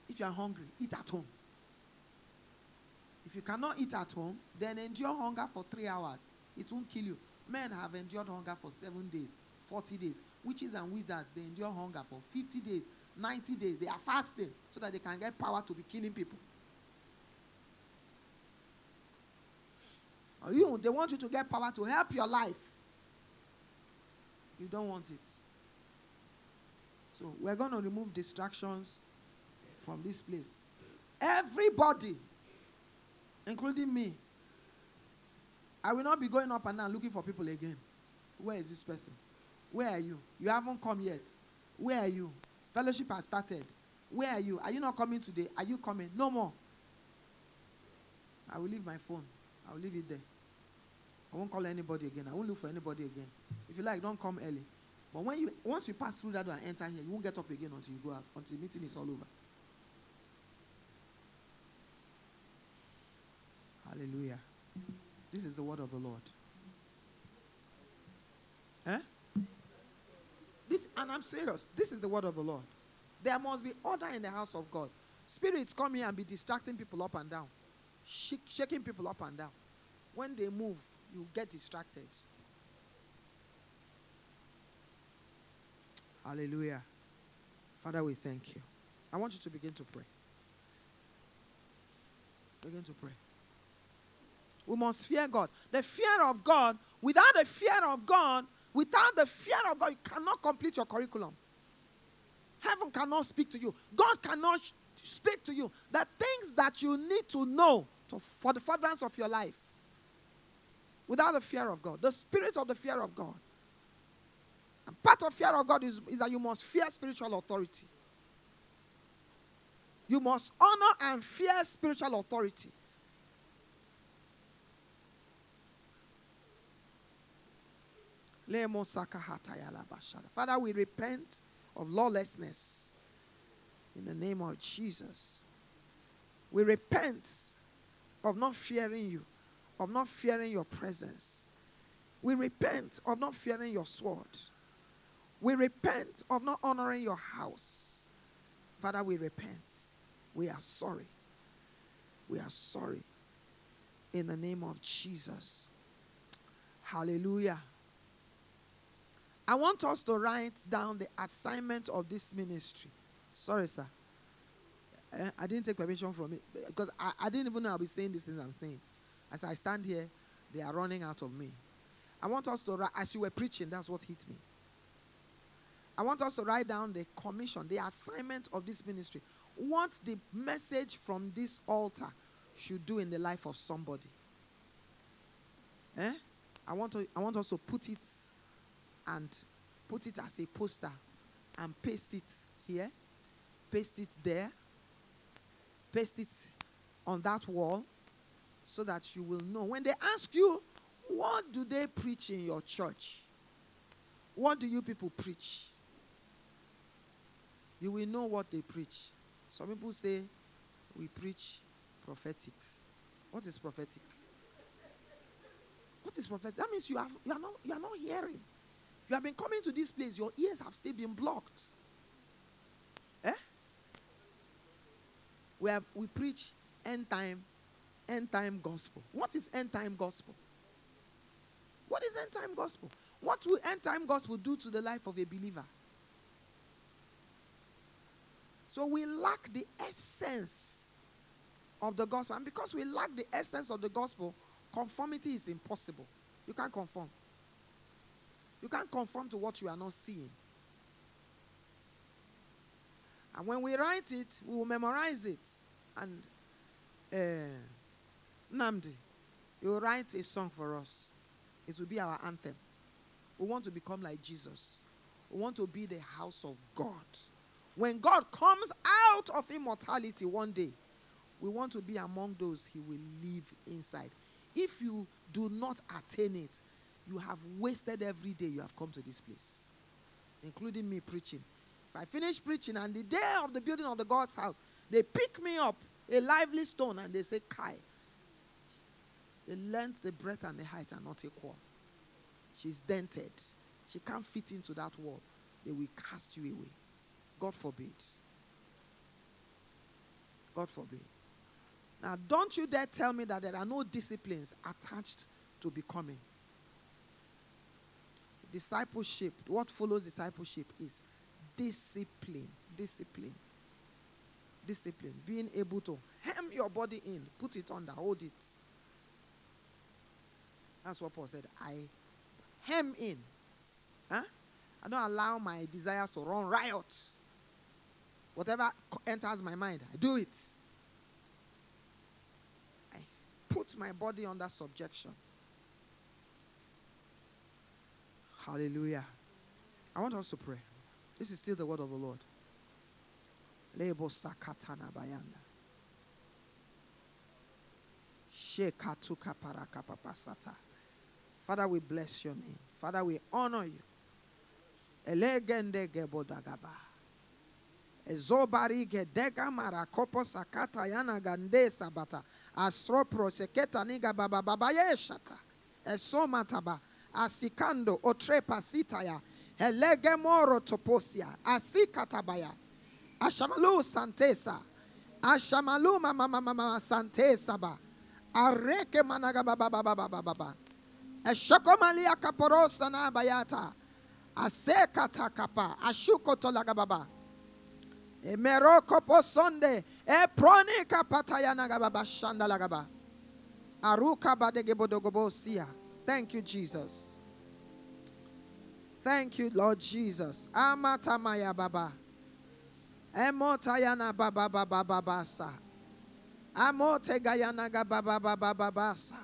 If you are hungry, eat at home. If you cannot eat at home, then endure hunger for three hours. It won't kill you. Men have endured hunger for seven days, 40 days. Witches and wizards, they endure hunger for 50 days, 90 days. They are fasting so that they can get power to be killing people. You, they want you to get power to help your life. You don't want it. So we're going to remove distractions from this place. Everybody, including me, I will not be going up and down looking for people again. Where is this person? Where are you? You haven't come yet. Where are you? Fellowship has started. Where are you? Are you not coming today? Are you coming? No more. I will leave my phone. I will leave it there. I won't call anybody again. I won't look for anybody again. If you like, don't come early. But when you once you pass through that door and enter here, you won't get up again until you go out, until the meeting is all over. Hallelujah. This is the word of the Lord. Eh? This and I'm serious. This is the word of the Lord. There must be order in the house of God. Spirits come here and be distracting people up and down, shaking people up and down. When they move, you get distracted. Hallelujah. Father, we thank you. I want you to begin to pray. Begin to pray. We must fear God. The fear of God, without the fear of God, without the fear of God, you cannot complete your curriculum. Heaven cannot speak to you. God cannot speak to you. The things that you need to know to, for the furtherance of your life without the fear of God, the spirit of the fear of God. And part of fear of God is, is that you must fear spiritual authority. You must honor and fear spiritual authority. Father, we repent of lawlessness in the name of Jesus. We repent of not fearing you, of not fearing your presence. We repent of not fearing your sword. We repent of not honoring your house. Father, we repent. We are sorry. We are sorry. In the name of Jesus. Hallelujah. I want us to write down the assignment of this ministry. Sorry, sir. Eh, I didn't take permission from it because I, I didn't even know I'll be saying these things I'm saying. As I stand here, they are running out of me. I want us to write, as you were preaching, that's what hit me. I want us to write down the commission, the assignment of this ministry. What the message from this altar should do in the life of somebody. Eh? I want, to, I want us to put it and put it as a poster and paste it here, paste it there, paste it on that wall so that you will know. When they ask you, what do they preach in your church? What do you people preach? You will know what they preach. Some people say we preach prophetic. What is prophetic? What is prophetic? That means you have you are not you are not hearing. You have been coming to this place, your ears have still been blocked. Eh? We have we preach end time, end time gospel. What is end time gospel? What is end time gospel? What will end time gospel do to the life of a believer? So we lack the essence of the gospel. And because we lack the essence of the gospel, conformity is impossible. You can't conform. You can't conform to what you are not seeing. And when we write it, we will memorize it. And uh, Nnamdi, he will write a song for us. It will be our anthem. We want to become like Jesus. We want to be the house of God. When God comes out of immortality one day, we want to be among those he will live inside. If you do not attain it, you have wasted every day you have come to this place, including me preaching. If I finish preaching and the day of the building of the God's house, they pick me up, a lively stone, and they say, Kai. The length, the breadth, and the height are not equal. She's dented. She can't fit into that wall. They will cast you away. God forbid. God forbid. Now, don't you dare tell me that there are no disciplines attached to becoming. Discipleship, what follows discipleship is discipline. Discipline. Discipline. Being able to hem your body in, put it under, hold it. That's what Paul said. I hem in. Huh? I don't allow my desires to run riot. Whatever enters my mind, I do it. I put my body under subjection. Hallelujah. I want us to pray. This is still the word of the Lord. Lebo sakatana bayanda. Shekatuka parakapapasata. Father, we bless your name. Father, we honor you. Elegende gebodagaba. Ezobari gedega marakopo sakata ya na gande sabata. Asropro seketa niga baba baba yeshata. Esomataba. Asikando otrepa sitaya. Elege moro toposia. Asikatabaya. Ashamalu santesa. Ashamalu mama mama mama santesa ba. Areke managa baba baba baba baba. Eshokomalia kaporosa na bayata. Asekata kapa. Ashuko tolaga baba. Emeroko posonde. Eproni kapataya nagababa shanda lagaba. Aruka badegebodogobosia. Thank you, Jesus. Thank you, Lord Jesus. Amatamaya baba. Emotayana baba baba babasa. Amote gayana baba baba babasa.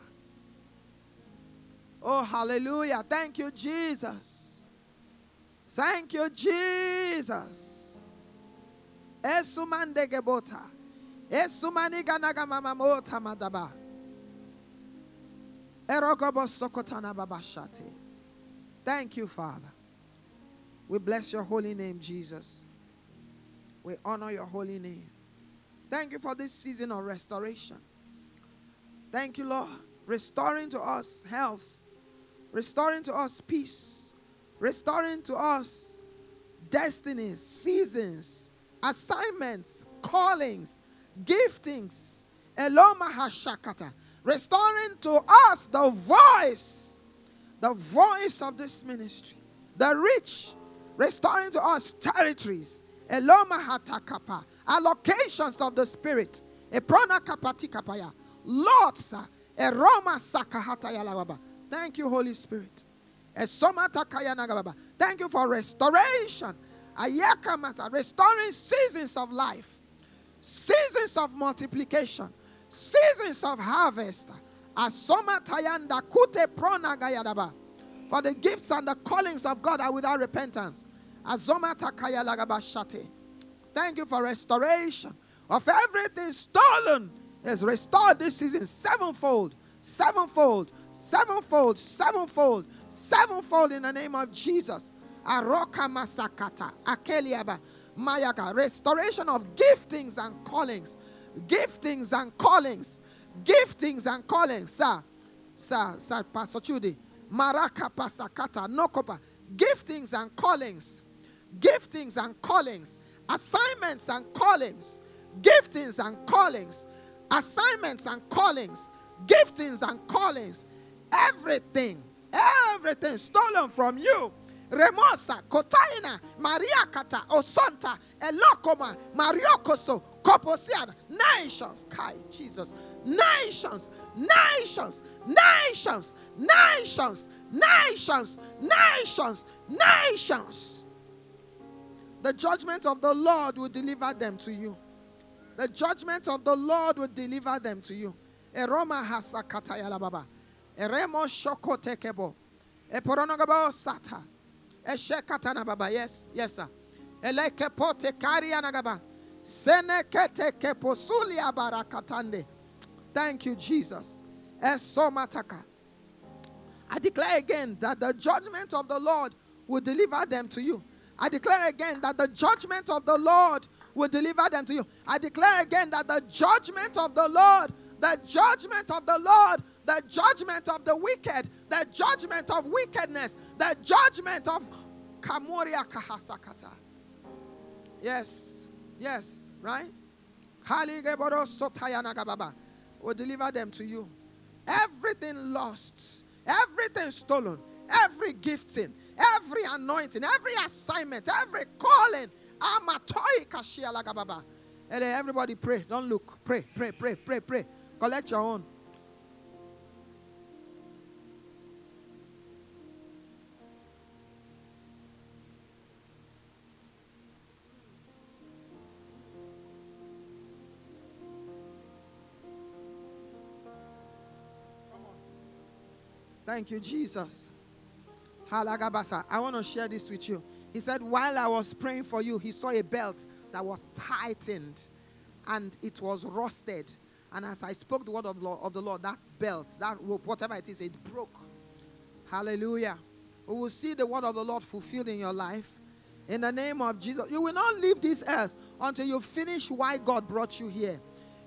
Oh, hallelujah. Thank you, Jesus. Thank you, Jesus. Esumande gebota. Esumani ganaga mama mota madaba. Thank you, Father. We bless your holy name, Jesus. We honor your holy name. Thank you for this season of restoration. Thank you, Lord, restoring to us health, restoring to us peace, restoring to us destinies, seasons, assignments, callings, giftings. Eloma hashakata. Restoring to us the voice, the voice of this ministry, the rich, restoring to us territories. Allocations of the spirit. Eprona kapati kapaya. Lords. Eroma sakahata yalababa. Thank you, Holy Spirit. Thank you for restoration. Restoring seasons of life, seasons of multiplication, seasons of harvest. Asoma tayanda kute prona gayadaba. For the gifts and the callings of God are without repentance. Azoma takaya lagaba. Thank you for restoration of everything stolen is restored this season sevenfold, sevenfold, sevenfold, sevenfold, sevenfold in the name of Jesus. Aroka masakata, akeliaba, mayaka, restoration of giftings and callings, giftings and callings, giftings and callings, sir. Sir, Sir Pastor Chudi. Maraka Pasakata Nokopa. Giftings and callings. Giftings and callings. Assignments and callings. Giftings and callings. Assignments and callings. Giftings and callings. Everything. Everything stolen from you. Remosa, Kotaina, Maria Kata, Osonta, Elokoma, Mariokoso, Koposiana, nations, Kai, Jesus, nations, nations, nations, nations, nations, nations, nations. The judgment of the Lord will deliver them to you. The judgment of the Lord will deliver them to you. Eroma hasakatayala baba. Eremo shoko tekebo. Eporonogabo sata. Eshekatana baba. Yes, yes, sir. Elekepote karianagaba. Thank you, Jesus. I declare again that the judgment of the Lord will deliver them to you. I declare again that the judgment of the Lord will deliver them to you. I declare again that the judgment of the Lord, the judgment of the Lord, the judgment of the wicked, the judgment of wickedness, the judgment of Kamoria Kahasakata. Yes, yes, right? Will deliver them to you. Everything lost, everything stolen, every gifting, every anointing, every assignment, every calling. Everybody pray. Don't look. Pray, pray, pray, pray, pray. Collect your own. Thank you, Jesus. Halagabasa. I want to share this with you. He said, while I was praying for you, he saw a belt that was tightened and it was rusted. And as I spoke the word of, Lord, of the Lord, that belt, that rope, whatever it is, it broke. Hallelujah. We will see the word of the Lord fulfilled in your life. In the name of Jesus. You will not leave this earth until you finish why God brought you here.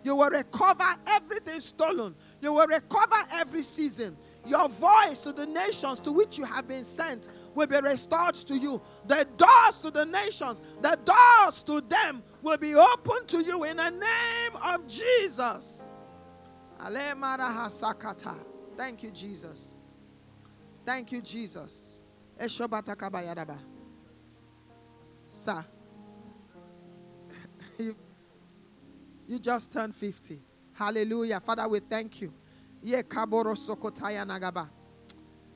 You will recover everything stolen. You will recover every season. Your voice to the nations to which you have been sent will be restored to you. The doors to the nations, the doors to them will be opened to you in the name of Jesus. Thank you, Jesus. Thank you, Jesus. Sir, *laughs* you, you just turned 50. Hallelujah. Father, we thank you.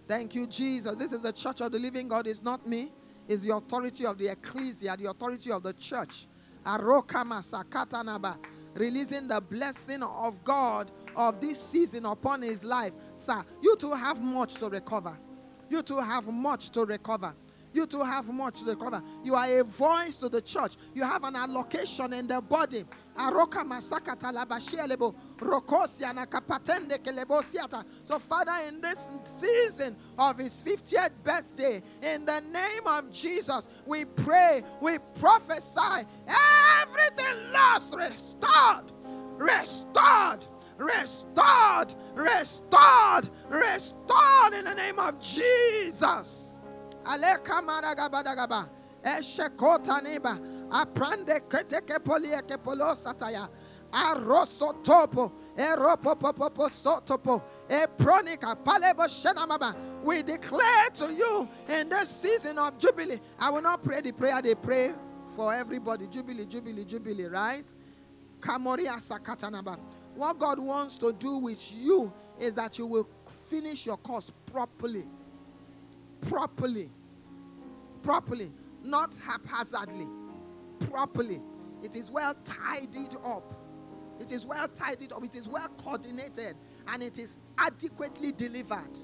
Thank you, Jesus. This is the church of the living God. It's not me. It's the authority of the ecclesia, the authority of the church. Releasing the blessing of God of this season upon his life. Sir, you two have much to recover. You two have much to recover. You two have much to recover. You are a voice to the church. You have an allocation in the body. So, Father, in this season of his 50th birthday, in the name of Jesus, we pray, we prophesy everything lost, restored, restored, restored, restored, restored in the name of Jesus. Ale kamara gabadagaba. Eshekota neba. Aprande keteke polie ke polo sataya. Aroso topo. Eropo popo sotopo. Epronika palebo shenamaba. We declare to you in this season of Jubilee. I will not pray the prayer they pray for everybody. Jubilee, Jubilee, Jubilee, right? Kamoria sakatanaba. What God wants to do with you is that you will finish your course properly properly. Properly. Not haphazardly. Properly. It is well tidied up. It is well tidied up. It is well coordinated. And it is adequately delivered.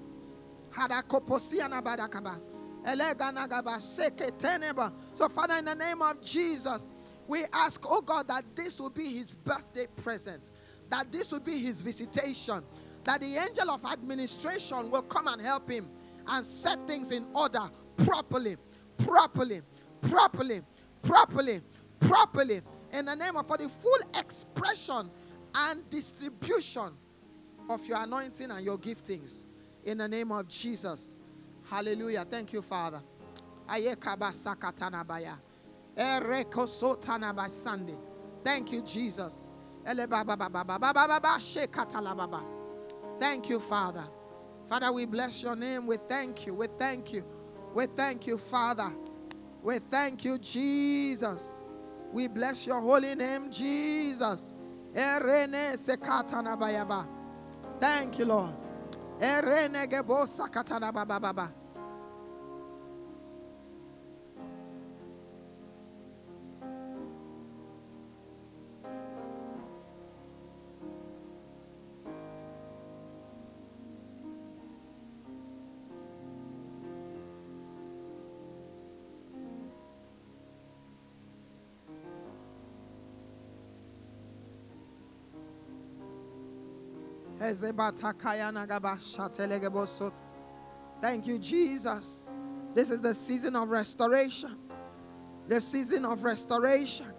So, Father, in the name of Jesus, we ask, oh God, that this will be his birthday present, that this will be his visitation, that the angel of administration will come and help him and set things in order properly, properly, properly, properly, properly, in the name of for the full expression and distribution of your anointing and your giftings. In the name of Jesus. Hallelujah. Thank you, Father. Thank you, Jesus. Thank you, Father. Father, we bless your name. We thank you. We thank you. We thank you, Father. We thank you, Jesus. We bless your holy name, Jesus. Thank you, Lord. Thank you, Jesus. This is the season of restoration. The season of restoration.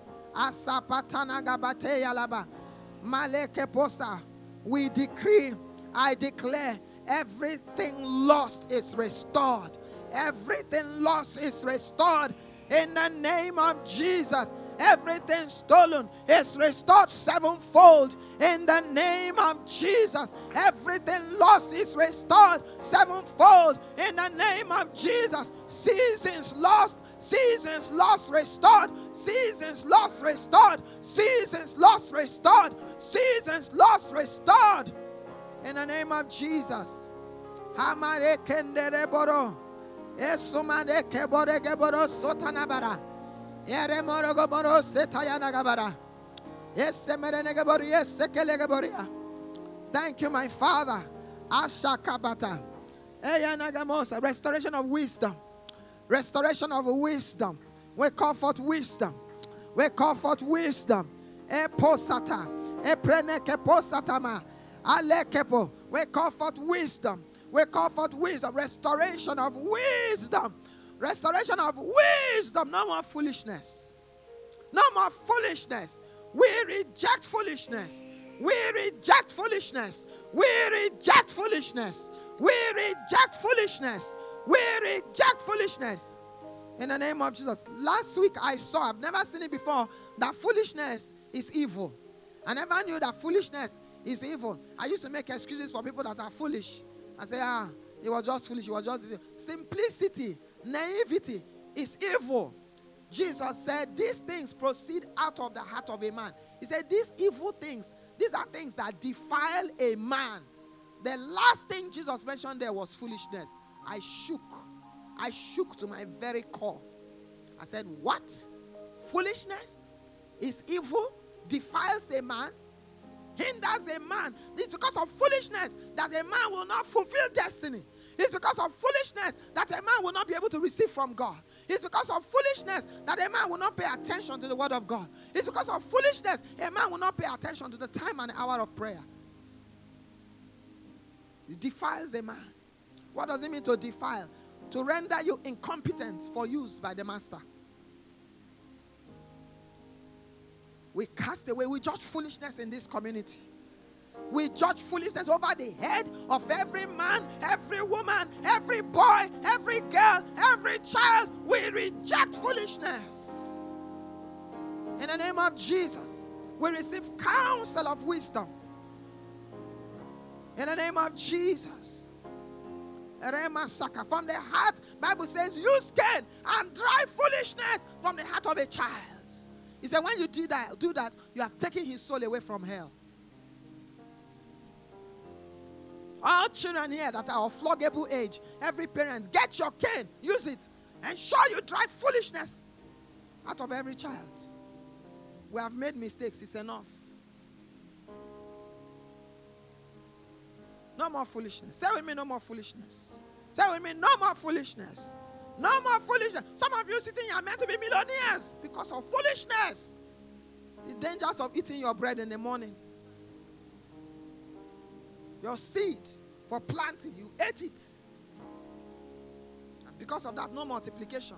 We decree, I declare, everything lost is restored. Everything lost is restored in the name of Jesus. Everything stolen is restored sevenfold in the name of Jesus. Everything lost is restored sevenfold in the name of Jesus. Seasons lost, seasons lost, restored, seasons lost, restored, seasons lost, restored, seasons lost, restored in the name of Jesus. Hamare kendere boro. Esumade kebore geboro sotanabara. Ere moro goboro setayana gabara. Esemere gebori esekele geboria. Thank you, my Father. Ashakabata. Eyanagamosa. Restoration of wisdom. Restoration of wisdom. We call forth wisdom. We call forth wisdom. Eposata. Epreneke posatama. Alekepo. We call forth wisdom. We call forth wisdom. Restoration of wisdom. Restoration of wisdom. No more foolishness. No more foolishness. We reject foolishness. We reject foolishness. We reject foolishness. We reject foolishness. We reject foolishness. In the name of Jesus. Last week I saw, I've never seen it before, that foolishness is evil. I never knew that foolishness is evil. I used to make excuses for people that are foolish. I say, ah, it was just foolish. It was just simplicity, naivety is evil. Jesus said, These things proceed out of the heart of a man. He said, These evil things, these are things that defile a man. The last thing Jesus mentioned there was foolishness. I shook. I shook to my very core. I said, What? Foolishness is evil, defiles a man, hinders a man. It's because of foolishness that a man will not fulfill destiny. It's because of foolishness that a man will not be able to receive from God. It's because of foolishness that a man will not pay attention to the word of God. It's because of foolishness a man will not pay attention to the time and hour of prayer. It defiles a man. What does it mean to defile? To render you incompetent for use by the master. We cast away, we judge foolishness in this community. We judge foolishness over the head of every man, every woman, every boy, every girl, every child. We reject foolishness. In the name of Jesus, we receive counsel of wisdom. In the name of Jesus. From the heart, Bible says, you scan and drive foolishness from the heart of a child. He said, when you do that, do that, you have taken his soul away from hell. All children here that are of floggable age, every parent, get your cane, use it, ensure you drive foolishness out of every child. We have made mistakes, it's enough. No more foolishness. Say with me, no more foolishness. Say with me, no more foolishness. No more foolishness. Some of you sitting here are meant to be millionaires because of foolishness. The dangers of eating your bread in the morning. Your seed for planting, you ate it. And because of that, no multiplication.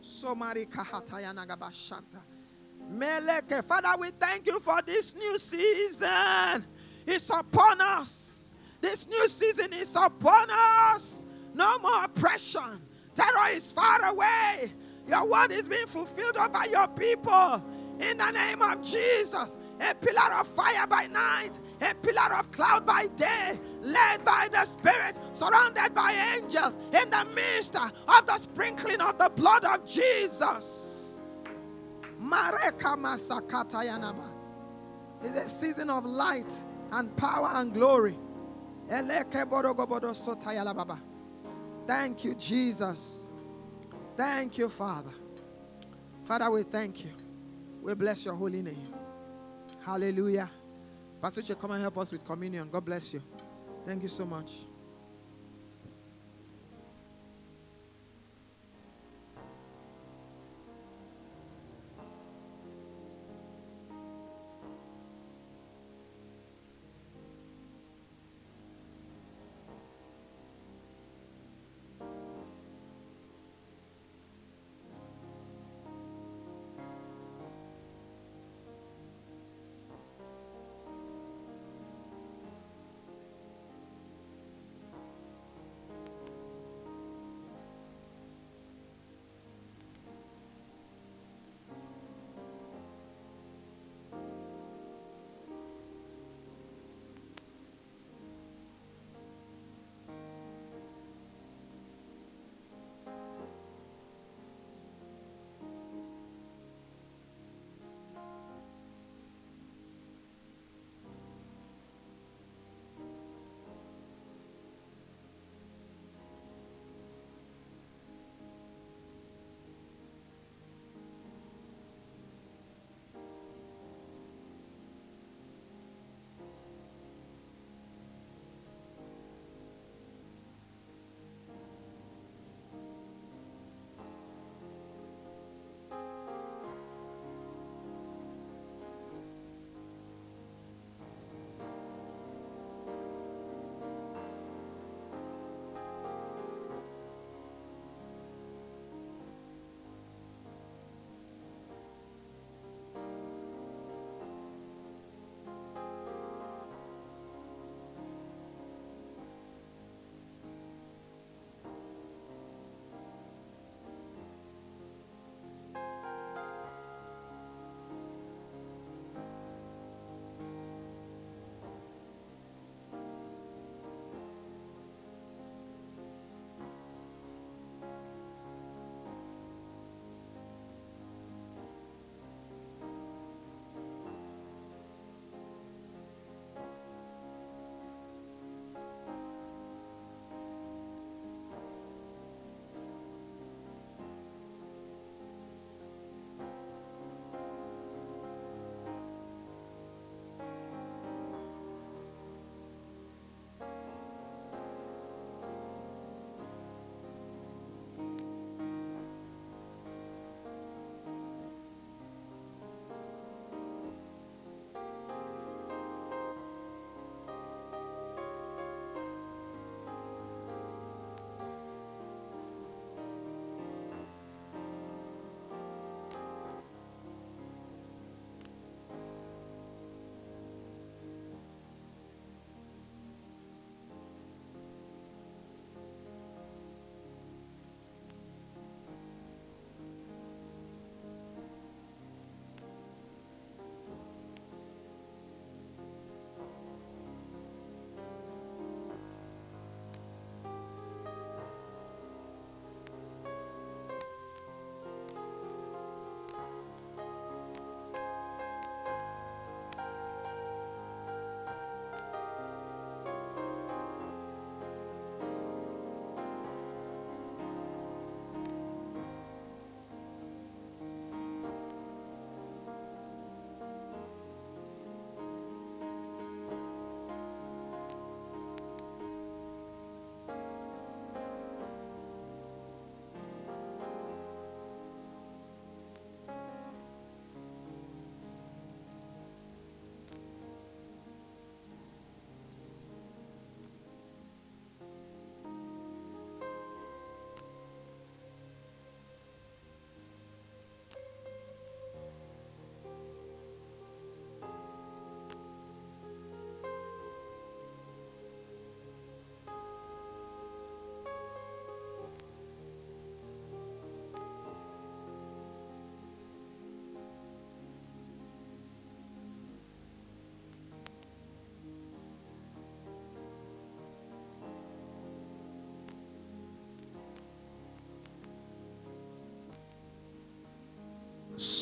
So Mari Kahataya Nagabashanta. Meleke. Father, we thank you for this new season. It's upon us. This new season is upon us. No more oppression. Terror is far away. Your word is being fulfilled over your people. In the name of Jesus, a pillar of fire by night, a pillar of cloud by day, led by the Spirit, surrounded by angels, in the midst of the sprinkling of the blood of Jesus. It's a season of light and power and glory. Thank you, Jesus. Thank you, Father. Father, we thank you. We bless your holy name. Hallelujah. Pastor come and help us with communion. God bless you. Thank you so much.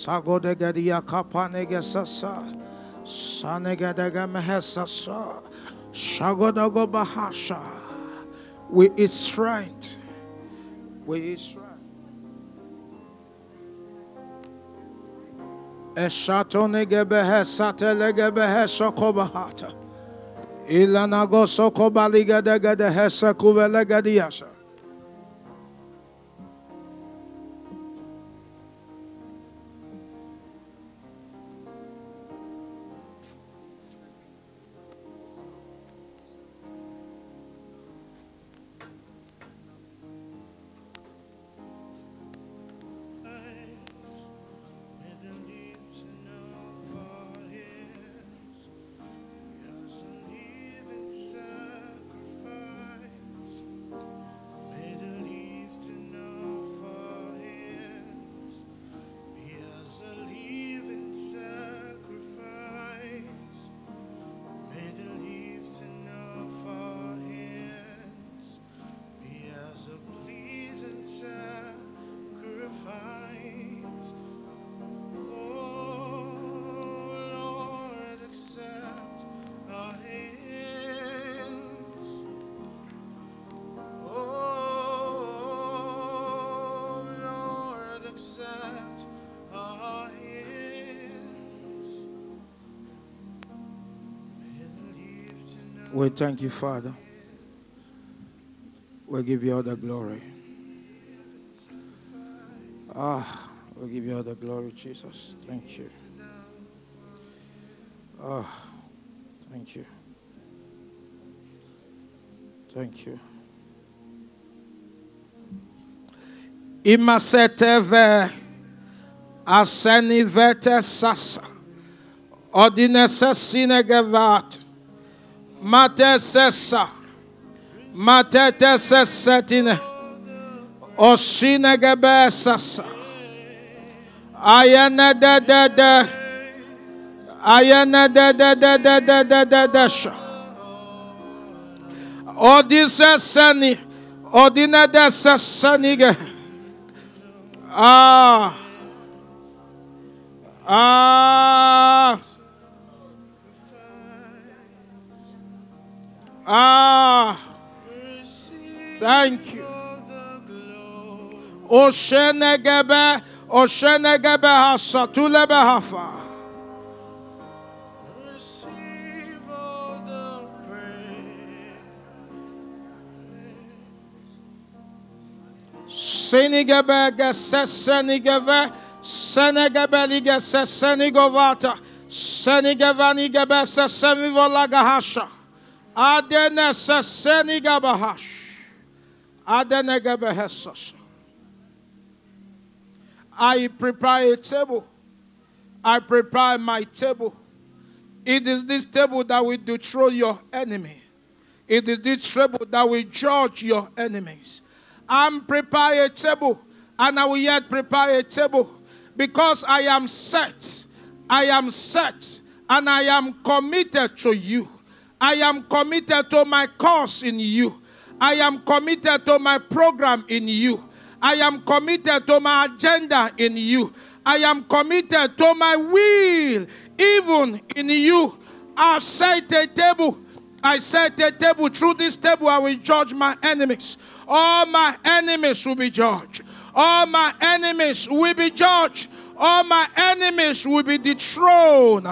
Sagodegedia kapanegesasa. Sanegedegemehesasa. Shagodagobahasha. With its strength. With its strength. Eshatonegebehe satelegebehe sokobahata. Ilanago sokobaligedegedehese kubelegediasha. Thank you, Father. We give you all the glory. Ah, we give you all the glory, Jesus. Thank you. Ah, thank you. Thank you. Imaseteve asenivete sasa. Ordinese sinegevat ma tecessa, ma tetecessetine, osinegebessassa, ayenededede, ayenedededededededesha, odisesseni, odinedesessenige, ah, ah, Ah. Thank you. Oshenegebe, Oshenegebe hasa, tulebe hafa. Senigebe gese senigebe, senegebe lige se senigovata, senigevani gebe se semivola hasha. I prepare a table. I prepare my table. It is this table that will destroy your enemy. It is this table that will judge your enemies. I'm prepare a table, and I will yet prepare a table because I am set. I am set, and I am committed to you. I am committed to my cause in you. I am committed to my program in you. I am committed to my agenda in you. I am committed to my will, even in you. I've set a table. I set a table. Through this table, I will judge my enemies. All my enemies will be judged. All my enemies will be judged. All my enemies will be dethroned.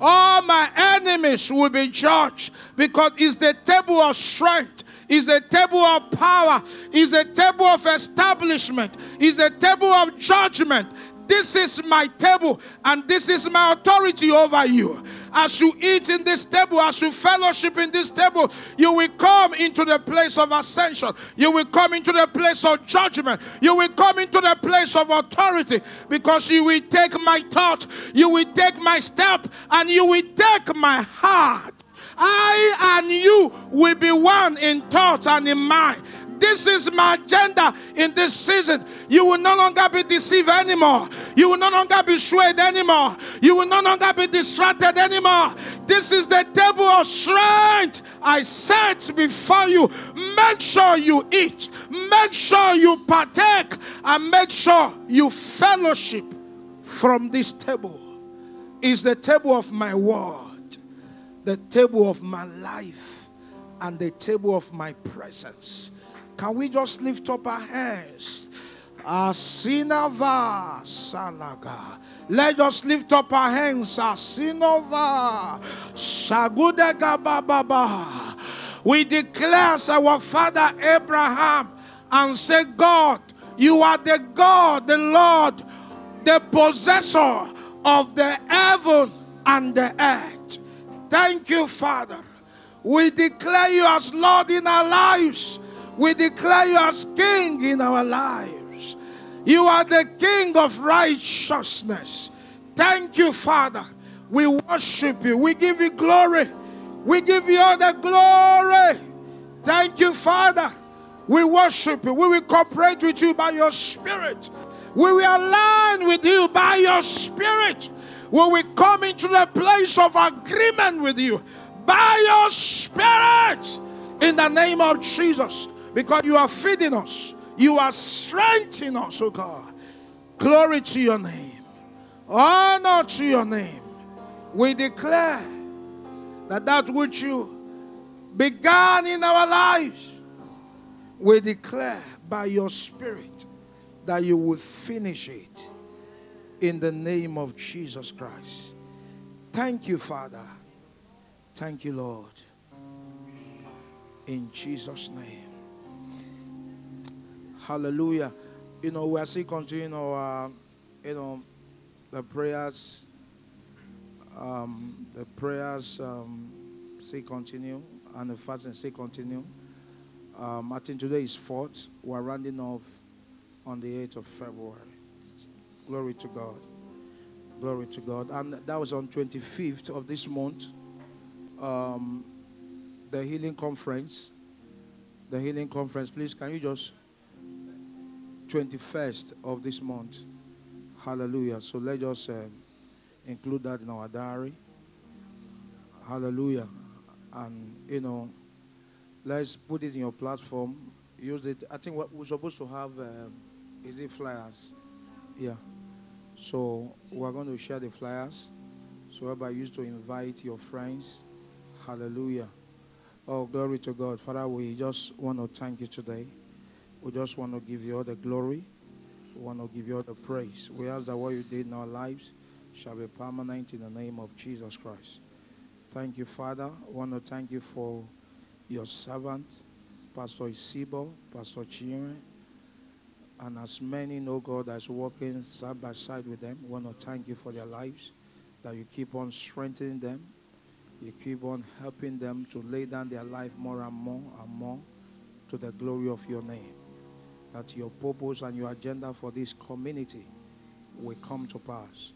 All my enemies will be judged because it's the table of strength is a table of power, is a table of establishment, is a table of judgment. This is my table, and this is my authority over you. As you eat in this table, as you fellowship in this table, you will come into the place of ascension. You will come into the place of judgment. You will come into the place of authority because you will take my thought, you will take my step, and you will take my heart. I and you will be one in thought and in mind. This is my agenda in this season. You will no longer be deceived anymore. You will no longer be swayed anymore. You will no longer be distracted anymore. This is the table of strength I set before you. Make sure you eat, make sure you partake, and make sure you fellowship from this table is the table of my word, the table of my life, and the table of my presence. Can we just lift up our hands? Asinava salaga. Let us lift up our hands. Asinova sagudega baba. We declare as our father Abraham and say, God, you are the God, the Lord, the possessor of the heaven and the earth. Thank you, Father. We declare you as Lord in our lives. We declare you as King in our lives. You are the King of righteousness. Thank you, Father. We worship you. We give you glory. We give you all the glory. Thank you, Father. We worship you. We will cooperate with you by your Spirit. We will align with you by your Spirit. We will come into the place of agreement with you by your Spirit in the name of Jesus. Because you are feeding us, you are strengthening us, oh God. Glory to your name, honor to your name. We declare that that which you began in our lives, we declare by your Spirit that you will finish it in the name of Jesus Christ. Thank you, Father. Thank you, Lord. In Jesus' name. Hallelujah. You know, we are still continuing our, you know, the prayers. Um, the prayers um, still continue, and the fasting still continue. Um, I think today is fourth. We're rounding off on the 8th of February. Glory to God. Glory to God. And that was on 25th of this month. Um, the healing conference. The healing conference. Please, can you just 21st of this month. Hallelujah. So let us uh, include that in our diary. Hallelujah. And, you know, let's put it in your platform. Use it. I think what we're supposed to have um, is it flyers. Yeah. So we're going to share the flyers. So whereby you to invite your friends. Hallelujah. Oh, glory to God. Father, we just want to thank you today. We just want to give you all the glory. We want to give you all the praise. We ask that what you did in our lives shall be permanent in the name of Jesus Christ. Thank you, Father. I want to thank you for your servant, Pastor Isibo, Pastor Chinwe, and as many know God that's walking side by side with them. We want to thank you for their lives, that you keep on strengthening them. You keep on helping them to lay down their life more and more and more to the glory of your name that your purpose and your agenda for this community will come to pass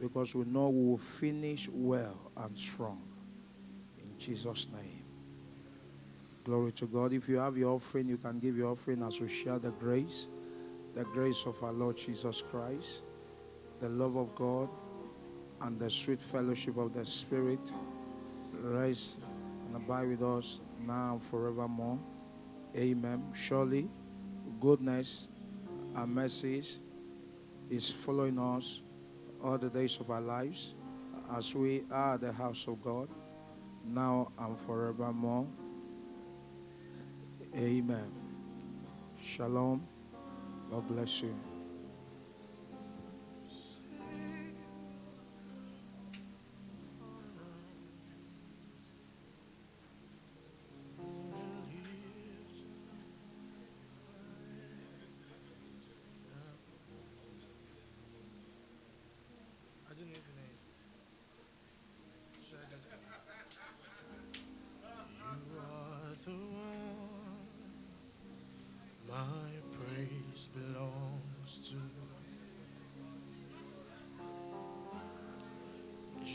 because we know we will finish well and strong. In Jesus' name. Glory to God. If you have your offering, you can give your offering as we share the grace, the grace of our Lord Jesus Christ, the love of God, and the sweet fellowship of the Spirit rest and abide with us now and forevermore. Amen. Surely goodness and mercies is following us all the days of our lives as we are the house of God now and forevermore. Amen. Shalom. God bless you.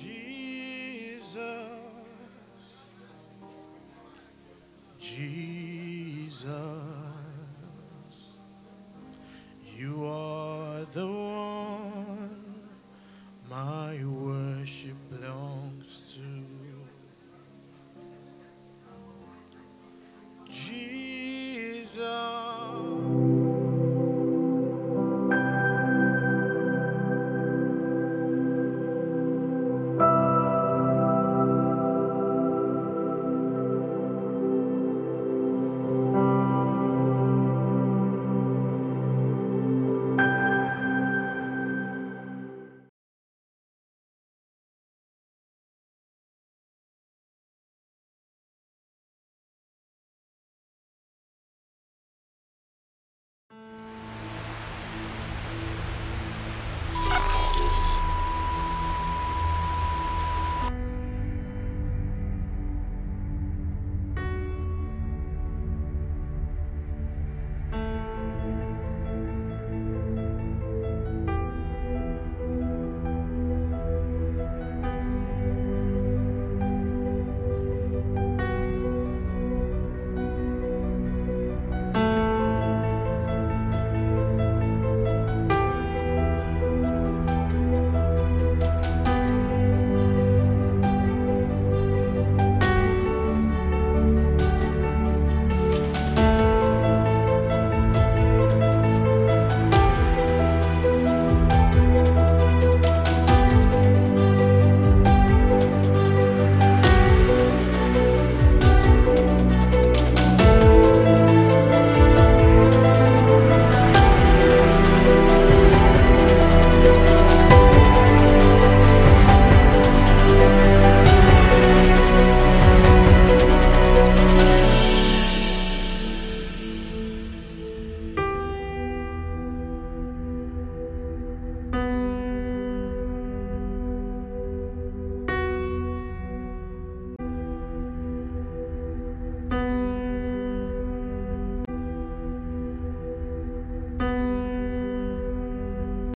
Jesus, Jesus,